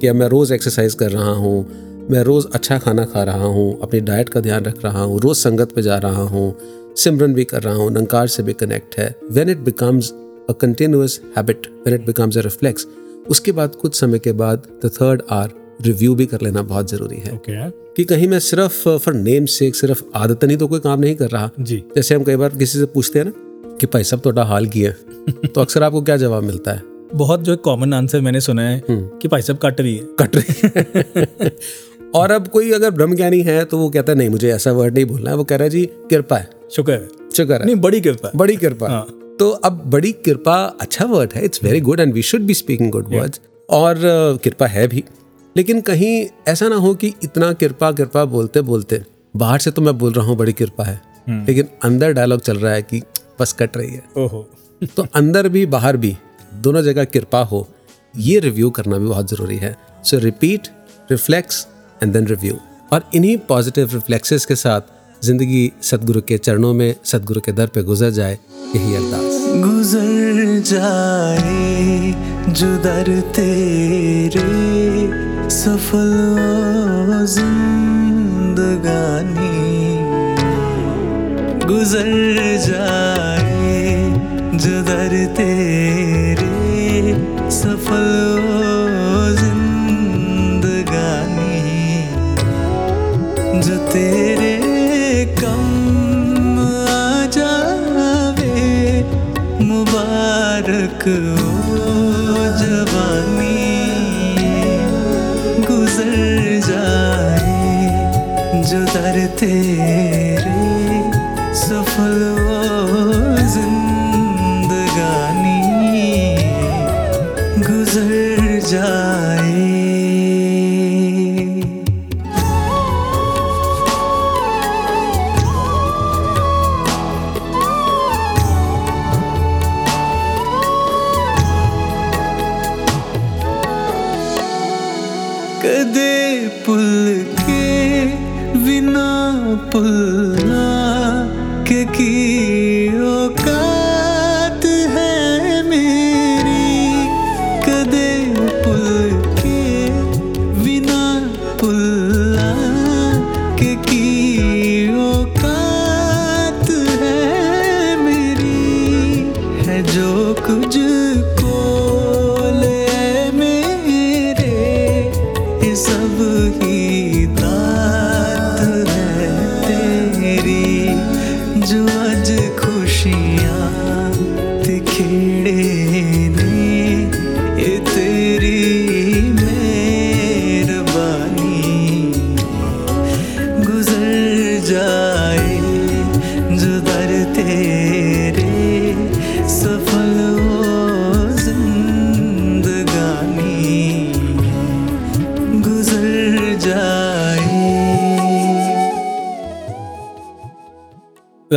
कि अब मैं रोज एक्सरसाइज कर रहा हूँ मैं रोज अच्छा खाना खा रहा हूँ अपनी डाइट का ध्यान रख रहा हूँ रोज संगत पे जा रहा हूँ सिमरन भी कर रहा हूँ नंकार से भी कनेक्ट है when it becomes a continuous habit when it becomes a reflex उसके बाद कुछ समय के बाद द थर्ड आर रिव्यू भी कर लेना बहुत ज़रूरी है। Okay. कि कहीं मैं सिर्फ़ फॉर नेम से सिर्फ़ आदत नहीं तो कोई काम नहीं कर रहा। जी। जैसे हम कई बार किसी से पूछते हैं ना कि भाई सब तो हाल की है तो अक्सर आपको क्या जवाब मिलता है? बहुत जो कॉमन आंसर मैंने सुना है हम्म। कि भाई सब कट रही है। कट रही है। और अब कोई अगर ब्रह्म ज्ञानी है तो वो कहता है नहीं मुझे ऐसा वर्ड नहीं बोलना है। वो कह रहा है जी कृपा है। शुक्र है। शुक्र है। नहीं बड़ी कृपा बड़ी कृपा। हाँ। तो अब बड़ी कृपा अच्छा वर्ड है it's very good and we should be speaking good words और कृपा है भी। लेकिन कहीं ऐसा ना हो कि इतना कृपा कृपा बोलते बोलते बाहर से तो मैं बोल रहा हूँ बड़ी कृपा है। हम्म। लेकिन अंदर डायलॉग चल रहा है कि बस कट रही है। ओहो। तो अंदर भी बाहर भी दोनों जगह कृपा हो ये रिव्यू करना भी बहुत ज़रूरी है। So repeat reflex and then review और इन्हीं पॉजिटिव रिफ्लेक्सेस के साथ ज़िंदगी सदगुरु के चरणों में, सदगुरु के दर पे गुजर जाए, यही अरदास गुजर जाए, जो दर तेरे, सफल जिंदगानी। गुजर जाए, जो दर तेरे, सफल मुबारक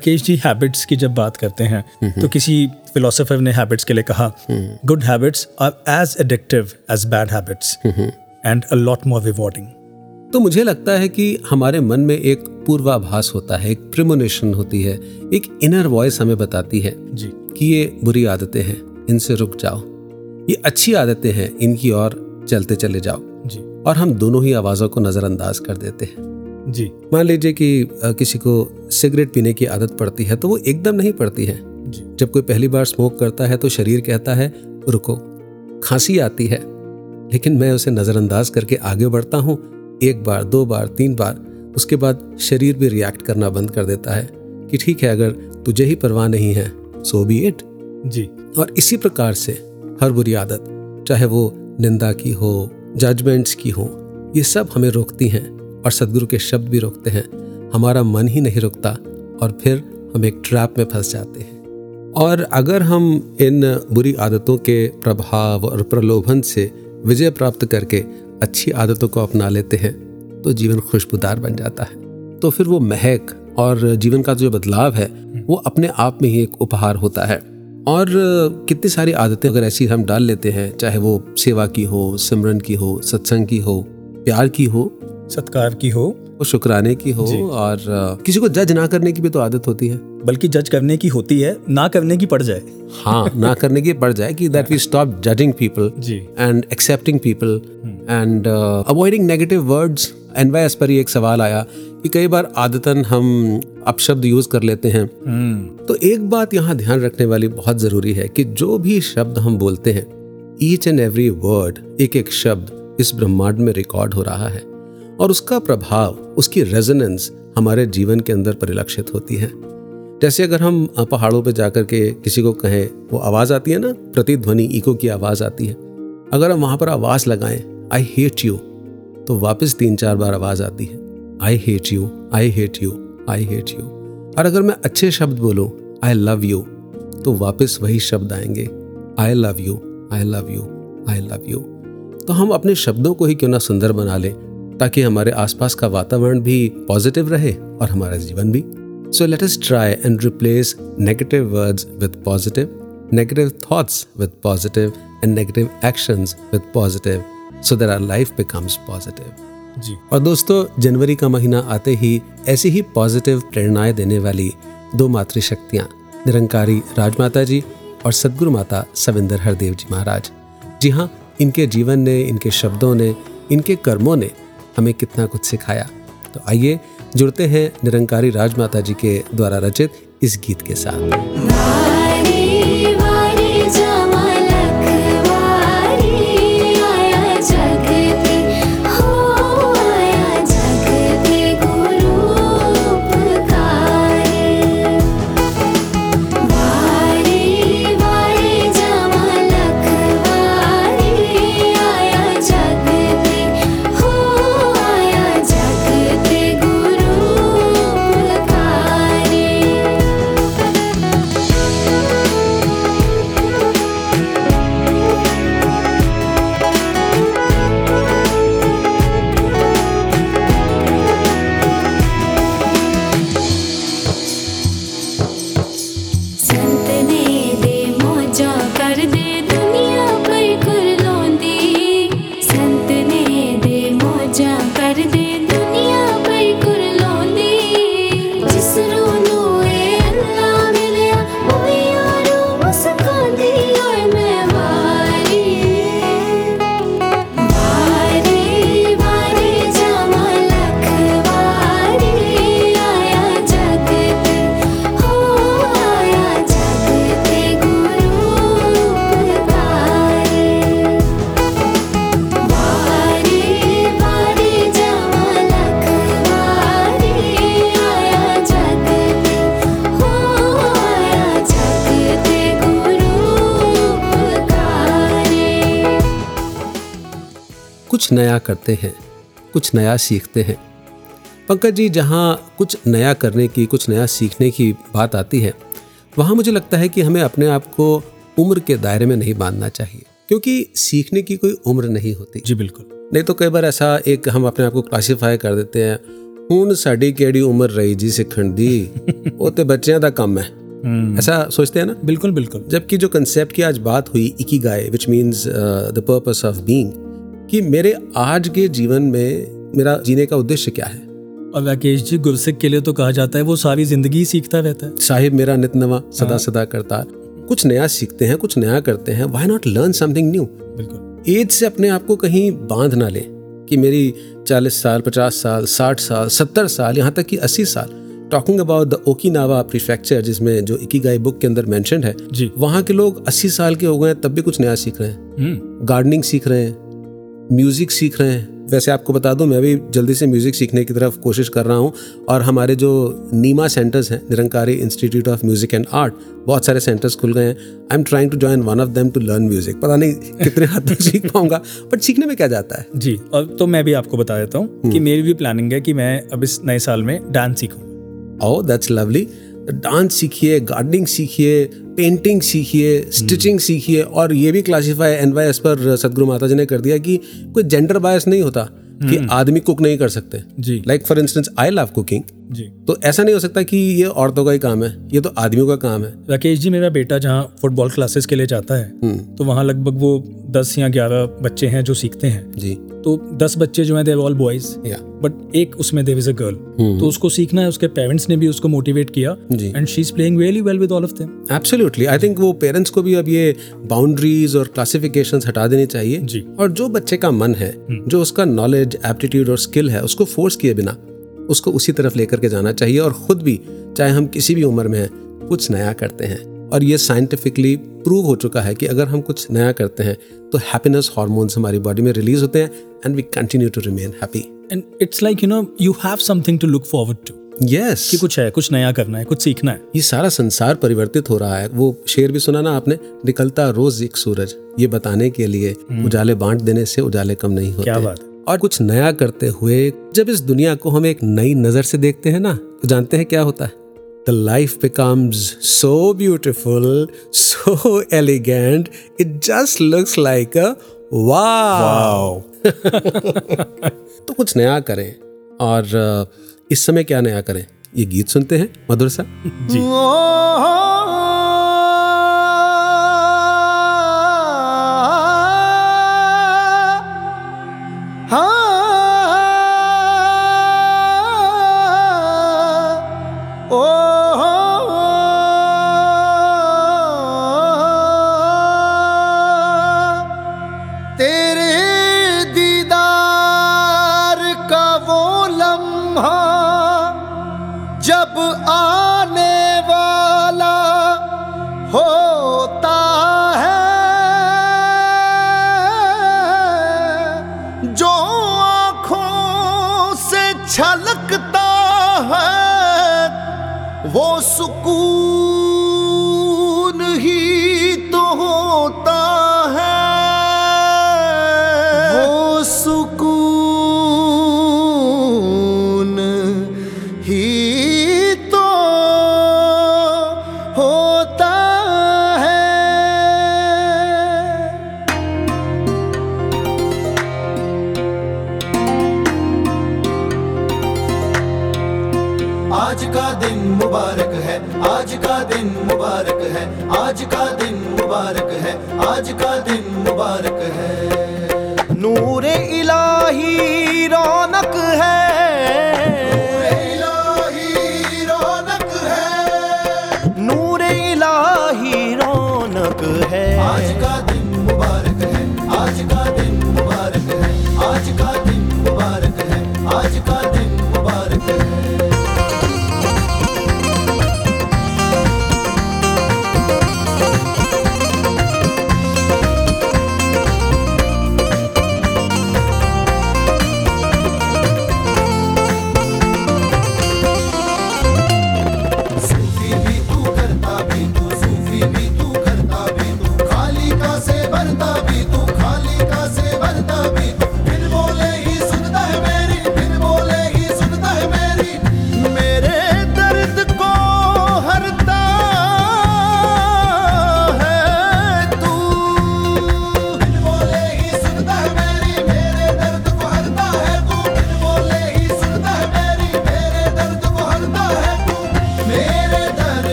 राकेश जी हैबिट्स की जब बात करते हैं तो किसी फिलोसोफर ने हैबिट्स के लिए कहा good habits are as addictive as bad habits and a lot more rewarding तो मुझे लगता है कि हमारे मन में एक पूर्वाभास होता है एक प्रिमोनेशन होती है एक इनर वॉइस हमें बताती है जी। कि ये बुरी आदतें हैं इनसे रुक जाओ। ये अच्छी आदतें हैं इनकी ओर चलते चले जाओ। जी। और हम दोनों ही आवाज़ों को नज़रअंदाज कर देते हैं। जी। मान लीजिए कि किसी को सिगरेट पीने की आदत पड़ती है तो वो एकदम नहीं पड़ती है। जी। जब कोई पहली बार स्मोक करता है तो शरीर कहता है रुको खांसी आती है। लेकिन मैं उसे नज़रअंदाज करके आगे बढ़ता हूँ एक बार दो बार तीन बार उसके बाद शरीर भी रिएक्ट करना बंद कर देता है कि ठीक है अगर तुझे ही परवाह नहीं है सो बी इट जी। और इसी प्रकार से हर बुरी आदत चाहे वो निंदा की हो जजमेंट्स की हो ये सब हमें रोकती हैं। और सदगुरु के शब्द भी रोकते हैं। हमारा मन ही नहीं रुकता और फिर हम एक ट्रैप में फंस जाते हैं। और अगर हम इन बुरी आदतों के प्रभाव और प्रलोभन से विजय प्राप्त करके अच्छी आदतों को अपना लेते हैं तो जीवन खुशबूदार बन जाता है। तो फिर वो महक और जीवन का जो बदलाव है, वो अपने आप में ही एक उपहार होता है। और कितनी सारी आदतें अगर ऐसी हम डाल लेते हैं, चाहे वो सेवा की हो, सिमरन की हो, सत्संग की हो, प्यार की हो सत्कार की हो। वो शुक्राने की हो और किसी को जज ना करने की भी तो आदत होती है। बल्कि जज करने की होती है ना करने की पड़ जाए। हाँ ना करने की पड़ जाए कि that we stop judging people and accepting people and avoiding negative words and Y पर ही एक सवाल आया कि कई बार आदतन हम अपशब्द यूज़ कर लेते हैं। तो एक बात यहाँ ध्यान रखने वाली बहुत ज़रूरी है कि जो भी शब्द हम बोलते हैं ईच एंड एवरी वर्ड एक एक शब्द इस ब्रह्मांड में रिकॉर्ड हो रहा है। और उसका प्रभाव, उसकी रेजोनेंस हमारे जीवन के अंदर परिलक्षित होती है। जैसे अगर हम पहाड़ों पर जाकर के किसी को कहें, वो आवाज़ आती है ना, प्रतिध्वनि इको की आवाज़ आती है। अगर हम वहाँ पर आवाज़ लगाएँ आई हेट यू तो वापस तीन चार बार आवाज़ आती है। I hate you I hate you I hate you और अगर मैं अच्छे शब्द बोलूँ आई लव यू तो वापस वही शब्द आएँगे I love you I love you I love you तो हम अपने शब्दों को ही क्यों ना सुंदर बना लें ताकि हमारे आसपास का वातावरण भी पॉजिटिव रहे और हमारा जीवन भी। So let us try and replace negative words with positive negative thoughts with positive and negative actions with positive so that our life becomes positive जी। और दोस्तों जनवरी का महीना आते ही ऐसी ही पॉजिटिव प्रेरणाएँ देने वाली दो मातृशक्तियाँ निरंकारी राजमाता जी और सदगुरु माता सविंदर हरदेव जी महाराज। जी हाँ इनके जीवन ने इनके शब्दों ने इनके कर्मों ने हमें कितना कुछ सिखाया। तो आइए जुड़ते हैं निरंकारी राजमाता जी के द्वारा रचित इस गीत के साथ। नया करते हैं कुछ नया सीखते हैं पंकज जी जहाँ कुछ नया करने की कुछ नया सीखने की बात आती है वहाँ मुझे लगता है कि हमें अपने आप को उम्र के दायरे में नहीं बांधना चाहिए क्योंकि सीखने की कोई उम्र नहीं होती जी बिल्कुल नहीं तो कई बार ऐसा एक हम अपने आप को क्लासीफाई कर देते हैं ਹੁਣ ਸਾਡੀ ਕਿਹੜੀ ਉਮਰ ਰਹੀ ਜੀ ਸਿੱਖਣ ਦੀ ਉਹ ਤੇ ਬੱਚਿਆਂ ਦਾ ਕੰਮ ਹੈ ऐसा सोचते हैं ना बिल्कुल बिल्कुल जबकि जो कंसेप्ट की आज बात हुई ikigai which means the purpose of being कि मेरे आज के जीवन में मेरा जीने का उद्देश्य क्या है? और राकेश जी गुरसिक के लिए तो कहा जाता है वो सारी ज़िंदगी सीखता रहता है। साहिब मेरा नित नवा सदा सदा करता। कुछ नया सीखते हैं कुछ नया करते हैं why not learn something new बिल्कुल। एज से अपने आप को कहीं बाँध ना ले कि मेरी 40 साल 50 साल 60 साल 70 साल यहाँ तक कि 80 साल। Talking about the Okinawa prefecture जिसमें जो इकीगाई बुक के अंदर मेंशन है जी। वहाँ के लोग 80 साल के हो गए तब भी कुछ नया सीख रहे हैं। गार्डनिंग सीख रहे हैं। म्यूज़िक सीख रहे हैं। वैसे आपको बता दूँ मैं भी जल्दी से म्यूज़िक सीखने की तरफ़ कोशिश कर रहा हूँ और हमारे जो नीमा सेंटर्स हैं Nirankari institute of music and art बहुत सारे सेंटर्स खुल गए हैं। I am trying to join one of them to learn music पता नहीं कितने हद तक सीख पाऊँगा बट सीखने में क्या जाता है? जी और तो मैं भी आपको बता देता हूँ कि मेरी भी प्लानिंग है कि मैं अब इस नए साल में डांस सीखूँ ओ दैट्स लवली डांस सीखिए गार्डनिंग सीखिए पेंटिंग सीखिए स्टिचिंग सीखिए और ये भी क्लासीफाई एन वाई एस पर सदगुरु माता जी ने कर दिया कि कोई जेंडर बायस नहीं होता कि हम्म। आदमी कुक नहीं कर सकते। जी। Like for instance I love cooking जी। तो ऐसा नहीं हो सकता कि ये औरतों का ही काम है ये तो आदमियों का काम है। राकेश जी मेरा बेटा जहाँ फुटबॉल क्लासेस के लिए जाता है हम्म। तो वहाँ लगभग वो दस या ग्यारह बच्चे हैं जो सीखते हैं। जी। तो दस बच्चे जो हैं देर ऑल बॉयज़ बट एक उसमें देर इज़ अ गर्ल हम्म। तो उसको सीखना है उसके पेरेंट्स ने भी उसको मोटिवेट किया and she is playing really well with all of them absolutely I think वो पेरेंट्स को भी अब ये बाउंड्रीज और क्लासिफिकेशंस हटा देनी चाहिए। जी। और जो बच्चे का मन है जो उसका नॉलेज एप्टीट्यूड और स्किल है उसको फोर्स किए बिना उसको उसी तरफ़ लेकर के जाना चाहिए और खुद भी चाहे हम किसी भी उम्र में हैं कुछ नया करते हैं। और ये साइंटिफिकली प्रूव हो चुका है कि अगर हम कुछ नया करते हैं तो हैप्पीनेस हार्मोन्स हमारी बॉडी में रिलीज़ होते हैं and we continue to remain happy and it's like you know you have something to look forward to yes कि कुछ है कुछ नया करना है कुछ सीखना है। ये सारा संसार परिवर्तित हो रहा है। वो शेर भी सुना ना आपने? निकलता रोज एक सूरज ये बताने के लिए उजाले बांट देने से उजाले कम नहीं होते। क्या बात और कुछ नया करते हुए जब इस दुनिया को हम एक नई नज़र से देखते हैं ना तो जानते हैं क्या होता है? The life becomes so beautiful so elegant it just looks like a तो कुछ नया करें और इस समय क्या नया करें? ये गीत सुनते हैं मधुर सा? जी।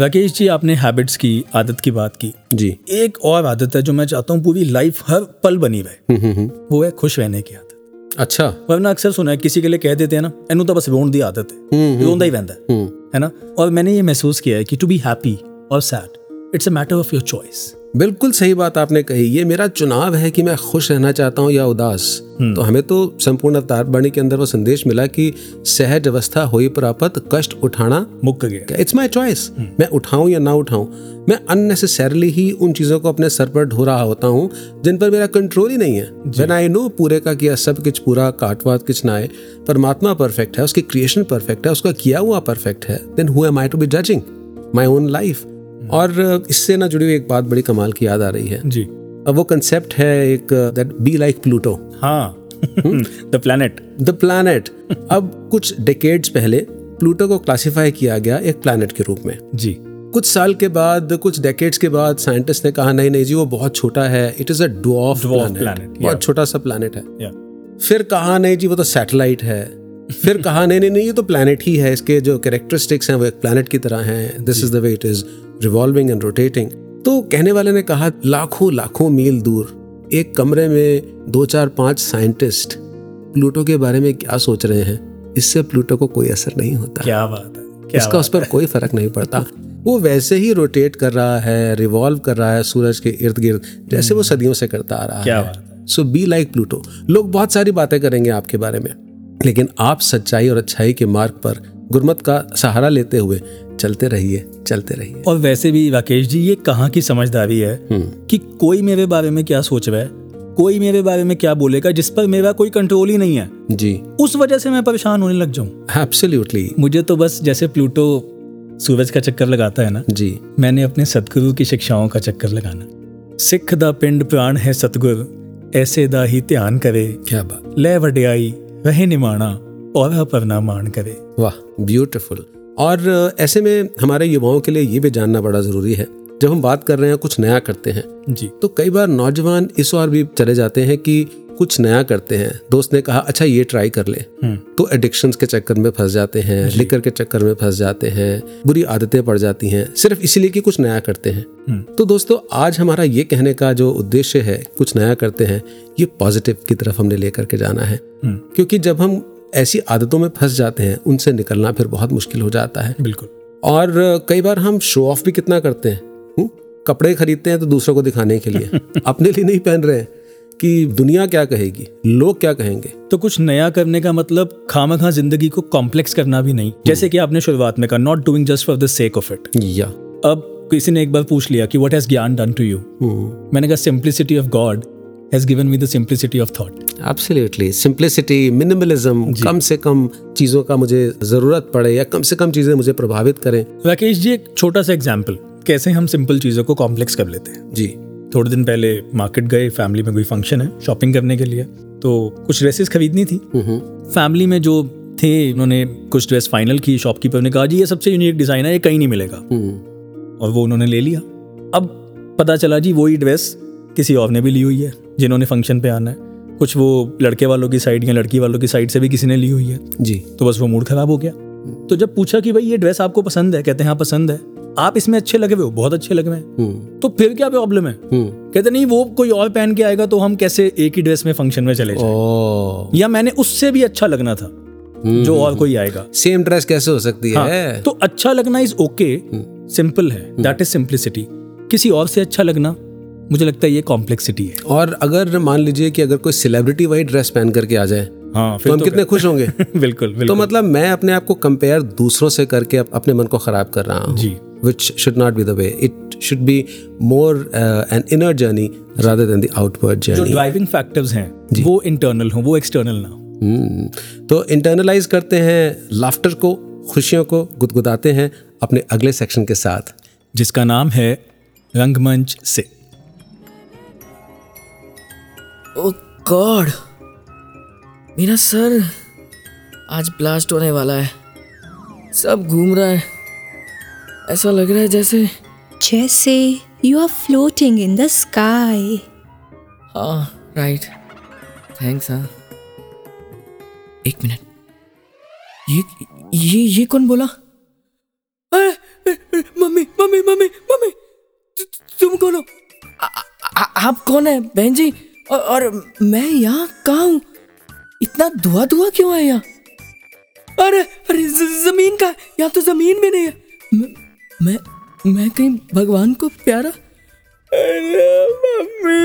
राकेश जी आपने हैबिट्स की आदत की बात की। जी। एक और आदत है जो मैं चाहता हूँ पूरी लाइफ हर पल बनी रहे। हम्म, हम्म, हम्म। वो है खुश रहने की आदत। अच्छा। वरना अक्सर सुना है किसी के लिए कह देते हैं ना एनू तो बस रोन की आदत है। रोंदा ही रहता है। है ना? और मैंने ये महसूस किया है कि टू बी हैप्पी और sad it's a matter of your choice बिल्कुल सही बात आपने कही। ये मेरा चुनाव है कि मैं खुश रहना चाहता हूँ या उदास। तो हमें तो संपूर्ण अवतार वाणी के अंदर वो संदेश मिला कि सहज अवस्था हो प्राप्त कष्ट उठाना मुक्त गया। इट्स माई चॉइस मैं उठाऊं या ना उठाऊं। मैं अननेसेसरली ही उन चीज़ों को अपने सर पर ढो रहा होता हूँ जिन पर मेरा कंट्रोल ही नहीं है। वेन आई नो पूरे का किया सब कुछ पूरा काटवात किच ना आए परमात्मा परफेक्ट है उसकी क्रिएशन परफेक्ट है उसका किया हुआ परफेक्ट है then who am I to be judging my own life और इससे ना जुड़ी हुई एक बात बड़ी कमाल की याद आ रही है। जी। अब वो कंसेप्ट है एक दैट बी लाइक प्लूटो हाँ। द प्लैनेट द प्लैनेट अब कुछ डेकेड्स पहले प्लूटो को क्लासिफाई किया गया एक प्लैनेट के रूप में। जी। कुछ साल के बाद कुछ डेकेड्स के बाद साइंटिस्ट ने कहा नहीं नहीं जी वो बहुत छोटा है। It is a dwarf Dwarf planet बहुत छोटा सा प्लैनेट है। या फिर कहा नहीं जी वो तो सैटेलाइट है। फिर कहा नहीं नहीं नहीं ये तो प्लैनेट ही है। इसके जो कैरेक्टरिस्टिक्स हैं वो एक प्लैनेट की तरह हैं। This is the way it is revolving and rotating तो कहने वाले ने कहा लाखों लाखों मील दूर एक कमरे में दो चार पाँच साइंटिस्ट प्लूटो के बारे में क्या सोच रहे हैं? इससे प्लूटो को कोई असर नहीं होता। क्या बात है क्या इसका बात उस पर कोई फ़र्क नहीं पड़ता। वो वैसे ही रोटेट कर रहा है रिवॉल्व कर रहा है सूरज के इर्द गिर्द जैसे वो सदियों से करता आ रहा क्या है। सो बी लाइक प्लूटो लोग बहुत सारी बातें करेंगे आपके बारे में लेकिन आप सच्चाई और अच्छाई के मार्ग पर गुरमत का सहारा लेते हुए चलते रहिए चलते रहिए। और वैसे भी राकेश जी ये कहाँ की समझदारी है कि कोई मेरे बारे में क्या सोच रहा है कोई मेरे बारे में क्या बोलेगा जिस पर मेरा कोई कंट्रोल ही नहीं है। जी। उस वजह से मैं परेशान होने लग जाऊँ। एब्सोल्युटली मुझे तो बस जैसे प्लूटो सूरज का चक्कर लगाता है ना जी। मैंने अपने सतगुरु की शिक्षाओं का चक्कर लगाना। सिख दा पिंड प्राण है सतगुर ऐसे दा ही ध्यान करे। क्या बात। ले वड्याई वह निमाणा। और परना मान करे। वाह ब्यूटीफुल और ऐसे में हमारे युवाओं के लिए ये भी जानना बड़ा ज़रूरी है। जब हम बात कर रहे हैं कुछ नया करते हैं जी। तो कई बार नौजवान इस और भी चले जाते हैं कि कुछ नया करते हैं। दोस्त ने कहा अच्छा ये ट्राई कर ले। तो एडिक्शंस के चक्कर में फंस जाते हैं लिकर के चक्कर में फंस जाते हैं बुरी आदतें पड़ जाती हैं सिर्फ़ इसीलिए कि कुछ नया करते हैं। तो दोस्तों आज हमारा ये कहने का जो उद्देश्य है कुछ नया करते हैं ये पॉजिटिव की तरफ़ हमने लेकर के जाना है। क्योंकि जब हम ऐसी आदतों में फंस जाते हैं उनसे निकलना फिर बहुत मुश्किल हो जाता है। बिल्कुल। और कई बार हम शो ऑफ़ भी कितना करते हैं हुँ? कपड़े खरीदते हैं तो दूसरों को दिखाने के लिए। अपने लिए नहीं पहन रहे हैं कि दुनिया क्या कहेगी लोग क्या कहेंगे। तो कुछ नया करने का मतलब खामा खा ज़िंदगी को कॉम्प्लेक्स करना भी नहीं। जैसे कि आपने शुरुआत में कहा not doing just for the sake of it yeah. अब किसी ने एक बार पूछ लिया कि what has gyan done to you मैंने कहा simplicity of God has given me the simplicity of thought absolutely simplicity minimalism कम से कम चीज़ों का मुझे ज़रूरत पड़े या कम से कम चीज़ें मुझे प्रभावित करें। राकेश जी एक छोटा सा एग्ज़ाम्पल कैसे हम सिंपल चीज़ों को कॉम्प्लेक्स कर लेते हैं? जी। थोड़े दिन पहले मार्केट गए फैमिली में कोई फ़ंक्शन है शॉपिंग करने के लिए तो कुछ ड्रेसेस खरीदनी थी। फैमिली में जो थे उन्होंने कुछ ड्रेस फाइनल की शॉपकीपर ने कहा जी ये सबसे यूनिक डिज़ाइन है ये कहीं नहीं मिलेगा। और वो उन्होंने ले लिया। अब पता चला जी वही ड्रेस किसी और ने भी ली हुई है जिन्होंने फ़ंक्शन पे आना है। कुछ वो लड़के वालों की साइड या लड़की वालों की साइड से भी किसी ने ली हुई है। जी। तो बस वो मूड खराब हो गया। तो जब पूछा कि भाई ये ड्रेस आपको पसंद है? कहते हैं हाँ पसंद है। आप इसमें अच्छे लगे हुए हो? बहुत अच्छे लगे हुए हैं। तो फिर क्या प्रॉब्लम है? कहते नहीं वो कोई और पहन के आएगा तो हम कैसे एक ही ड्रेस में फ़ंक्शन में चले जाए? या मैंने उससे भी अच्छा लगना था जो और कोई आएगा। सेम ड्रेस कैसे हो सकती हाँ, है? तो अच्छा लगना इज़ ओके सिंपल है। दैट इज़ सिंप्लिसिटी किसी और से अच्छा लगना मुझे लगता है ये कॉम्प्लेक्सिटी है। और अगर मान लीजिए कि अगर कोई सेलिब्रिटी वही ड्रेस पहन करके आ जाए हाँ तो हम तो कितने खुश होंगे? बिल्कुल बिल्कुल। तो मतलब मैं अपने आप को कंपेयर दूसरों से करके अपने मन को खराब कर रहा हूँ। जी। Which should not be the way it should be more an inner journey rather than the outward जो जर्नी ड्राइविंग फैक्टर्स हैं वो इंटरनल हो वो एक्सटर्नल ना हो। हम्म, तो इंटरनलाइज करते हैं लाफ्टर को खुशियों को गुदगुदाते हैं अपने अगले सेक्शन के साथ। जिसका नाम है रंगमंच से। Oh God! मेरा सर आज ब्लास्ट होने वाला है। सब घूम रहा है। ऐसा लग रहा है जैसे जैसे you are floating in the sky हाँ राइट थैंक्स हाँ। एक मिनट। ये ये ये कौन बोला? अरे, मम्मी मम्मी मम्मी मम्मी! तुम कौन हो? आ, आ, आप कौन है बहन जी? और, और मैं यहाँ कहा हूँ? इतना धुआँ धुआँ क्यों है यहाँ? अरे अरे ज़मीन का यहाँ तो ज़मीन भी नहीं है। मैं मैं मैं कहीं भगवान को प्यारा? अरे मम्मी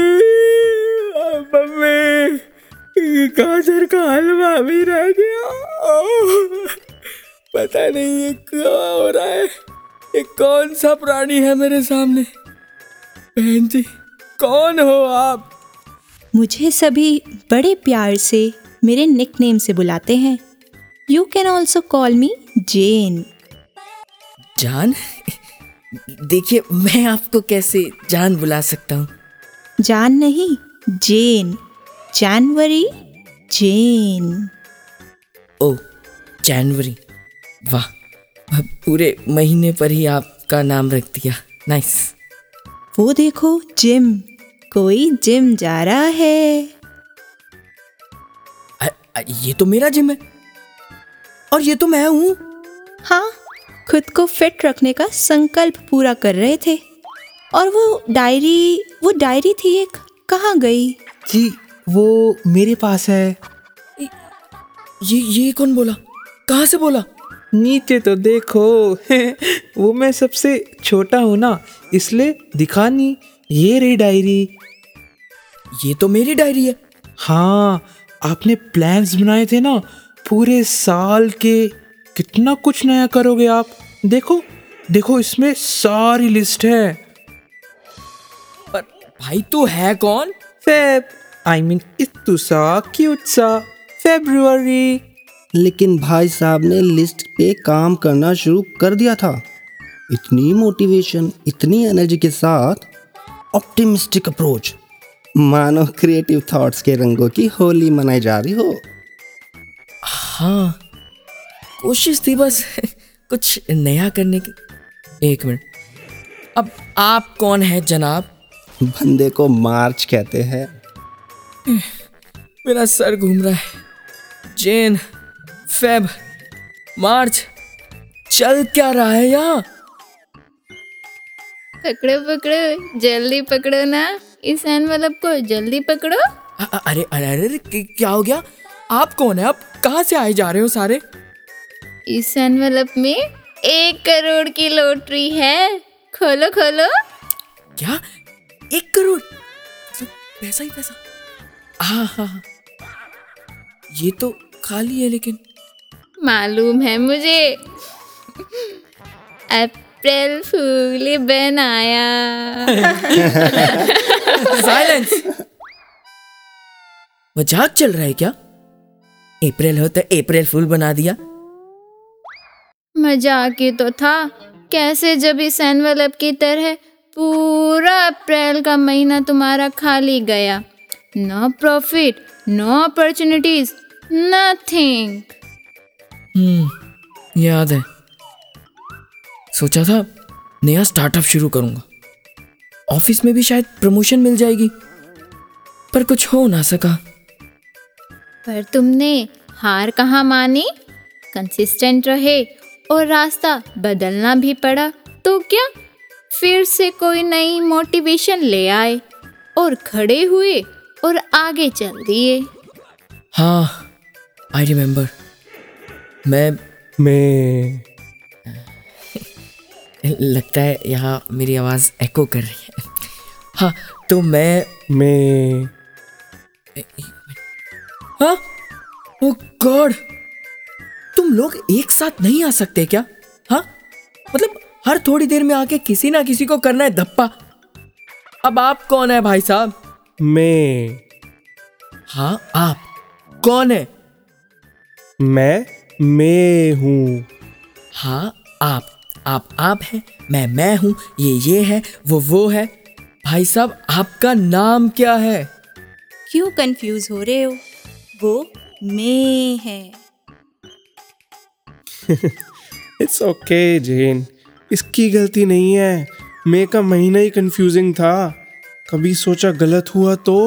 मम्मी गाजर का हलवा भी रह गया। पता नहीं ये क्या हो रहा है। ये कौन सा प्राणी है मेरे सामने? बहन जी कौन हो आप? मुझे सभी बड़े प्यार से मेरे निकनेम से बुलाते हैं। You can also call me जेन जान देखिए मैं आपको कैसे जान बुला सकता हूँ? जान नहीं जेन जानवरी जेन ओ जनवरी वाह पूरे महीने पर ही आपका नाम रख दिया। नाइस वो देखो जिम कोई जिम जा रहा है। अ- अ- ये तो मेरा जिम है। और ये तो मैं हूँ। हाँ खुद को फिट रखने का संकल्प पूरा कर रहे थे। और वो डायरी वो डायरी थी एक कहाँ गई? जी वो मेरे पास है। ये ये कौन बोला? कहाँ से बोला? नीचे तो देखो वो मैं सबसे छोटा हूँ ना इसलिए दिखा नहीं। ये रही डायरी। ये तो मेरी डायरी है। हाँ आपने प्लान्स बनाए थे ना, पूरे साल के, कितना कुछ नया करोगे आप? देखो देखो इसमें सारी लिस्ट है। पर भाई तू है कौन? फेब आई मीन इतुसा क्यूट सा लेकिन भाई साहब ने लिस्ट पे काम करना शुरू कर दिया था। इतनी मोटिवेशन इतनी एनर्जी के साथ ऑप्टिमिस्टिक अप्रोच मानो क्रिएटिव थॉट्स के रंगों की होली मनाई जा रही हो। हाँ कोशिश थी बस कुछ नया करने की। एक मिनट। अब आप कौन है जनाब? बंदे को मार्च कहते हैं। मेरा सर घूम रहा है। जेन फेब मार्च चल क्या रहा है यहाँ? पकड़ो पकड़ो जल्दी पकड़ो ना। इस एनवलप को जल्दी पकड़ो। अ- अरे अरे अरे अरे, क्या हो गया? आप कौन है? आप कहाँ से आए जा रहे हो सारे? इस एनवलप में एक करोड़ की लॉटरी है। खोलो खोलो। क्या? एक करोड़? पैसा ही पैसा। हाँ हाँ हाँ। ये तो खाली है लेकिन। मालूम है मुझे। अप्रैल फूल बनाया। साइलेंस मज़ाक चल रहा है क्या? अप्रैल हो तो अप्रैल फूल बना दिया। मज़ाक ही तो था। कैसे जब इस एनवलप की तरह पूरा अप्रैल का महीना तुम्हारा खाली गया? No profit no opportunities nothing hmm याद है। सोचा था नया स्टार्टअप शुरू करूँगा। ऑफ़िस में भी शायद प्रमोशन मिल जाएगी पर कुछ हो ना सका। पर तुमने हार कहाँ मानी? कंसिस्टेंट रहे और रास्ता बदलना भी पड़ा तो क्या फिर से कोई नई मोटिवेशन ले आए और खड़े हुए और आगे चल दिए? हाँ आई रिमेम्बर मैं मैं लगता है यहाँ मेरी आवाज़ एको कर रही है। हाँ तो मैं मैं हाँ? ओ गॉड तुम लोग एक साथ नहीं आ सकते क्या? हाँ? मतलब हर थोड़ी देर में आके किसी ना किसी को करना है धप्पा। अब आप कौन है भाई साहब? मैं। हाँ आप कौन है? मैं मैं हूँ। हाँ आप आप आप हैं मैं मैं हूँ ये ये है वो वो है। भाई साहब आपका नाम क्या है? क्यों कंफ्यूज हो रहे हो? वो मैं है। इट्स ओके जेन इसकी गलती नहीं है। मैं का महीना ही कंफ्यूजिंग था। कभी सोचा गलत हुआ तो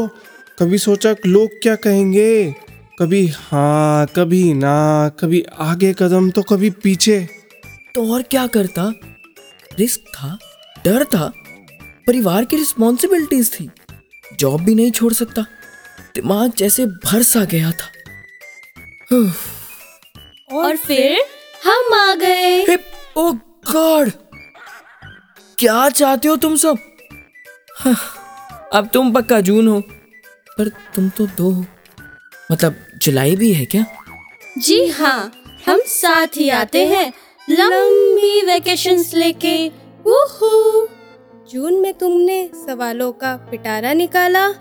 कभी सोचा लोग क्या कहेंगे। कभी हाँ कभी ना कभी आगे कदम तो कभी पीछे। तो और क्या करता? रिस्क था डर था। परिवार की रिस्पॉन्सिबिलिटीज थी। जॉब भी नहीं छोड़ सकता। दिमाग जैसे भर सा गया था। और फिर? हम आ गए। Oh God! क्या चाहते हो तुम सब? हाँ, अब तुम पक्का जून हो। पर तुम तो दो हो। मतलब जुलाई भी है क्या? जी हाँ हम साथ ही आते हैं। लंबी वेकेशंस लेके। जून में तुमने सवालों का पिटारा निकाला।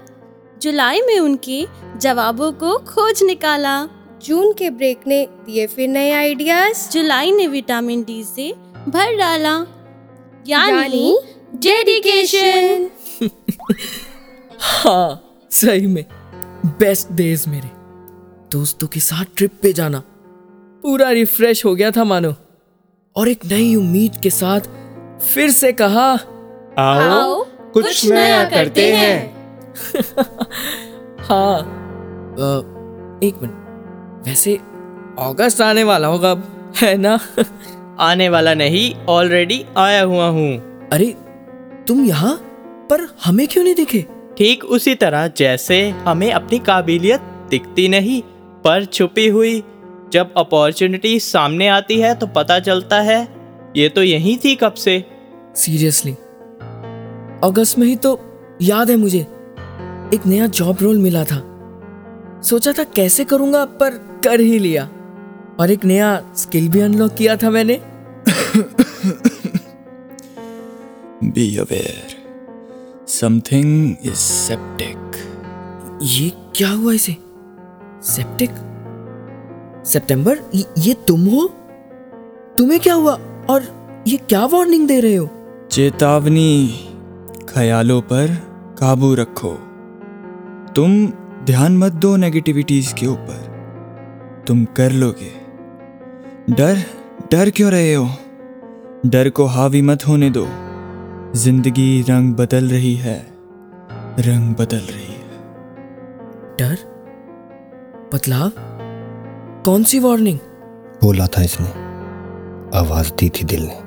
जुलाई में उनके जवाबों को खोज निकाला। जून के ब्रेक ने दिए फिर नए आइडियाज़ जुलाई ने विटामिन डी से भर डाला। यानी डेडिकेशन हाँ सही में। बेस्ट डेज़ मेरे। दोस्तों के साथ ट्रिप पे जाना। पूरा रिफ्रेश हो गया था मानो। और एक नई उम्मीद के साथ फिर से कहा आओ, आओ कुछ कुछ नया करते हैं। हाँ। अ, एक मिनट वैसे अगस्त आने वाला होगा अब। है ना? आने वाला नहीं ऑलरेडी आया हुआ हूँ। अरे तुम यहाँ पर हमें क्यों नहीं दिखे? ठीक उसी तरह जैसे हमें अपनी काबिलियत दिखती नहीं पर छुपी हुई जब अपॉर्चुनिटी सामने आती है तो पता चलता है ये तो यही थी कब से। सीरियसली अगस्त में ही तो याद है मुझे एक नया जॉब रोल मिला था। सोचा था कैसे करूँगा पर कर ही लिया। और एक नया स्किल भी अनलॉक किया था मैंने। Be aware something is septic. ये क्या हुआ इसे? सेप्टिक सितंबर ये, तुम हो? तुम्हें क्या हुआ? और ये क्या वार्निंग दे रहे हो? चेतावनी ख्यालों पर काबू रखो। तुम ध्यान मत दो नेगेटिविटीज के ऊपर। तुम कर लोगे। डर डर क्यों रहे हो? डर को हावी मत होने दो। ज़िंदगी रंग बदल रही है। रंग बदल रही है। डर? बदलाव? कौन सी वार्निंग बोला था इसने। आवाज़ दी थी दिल ने।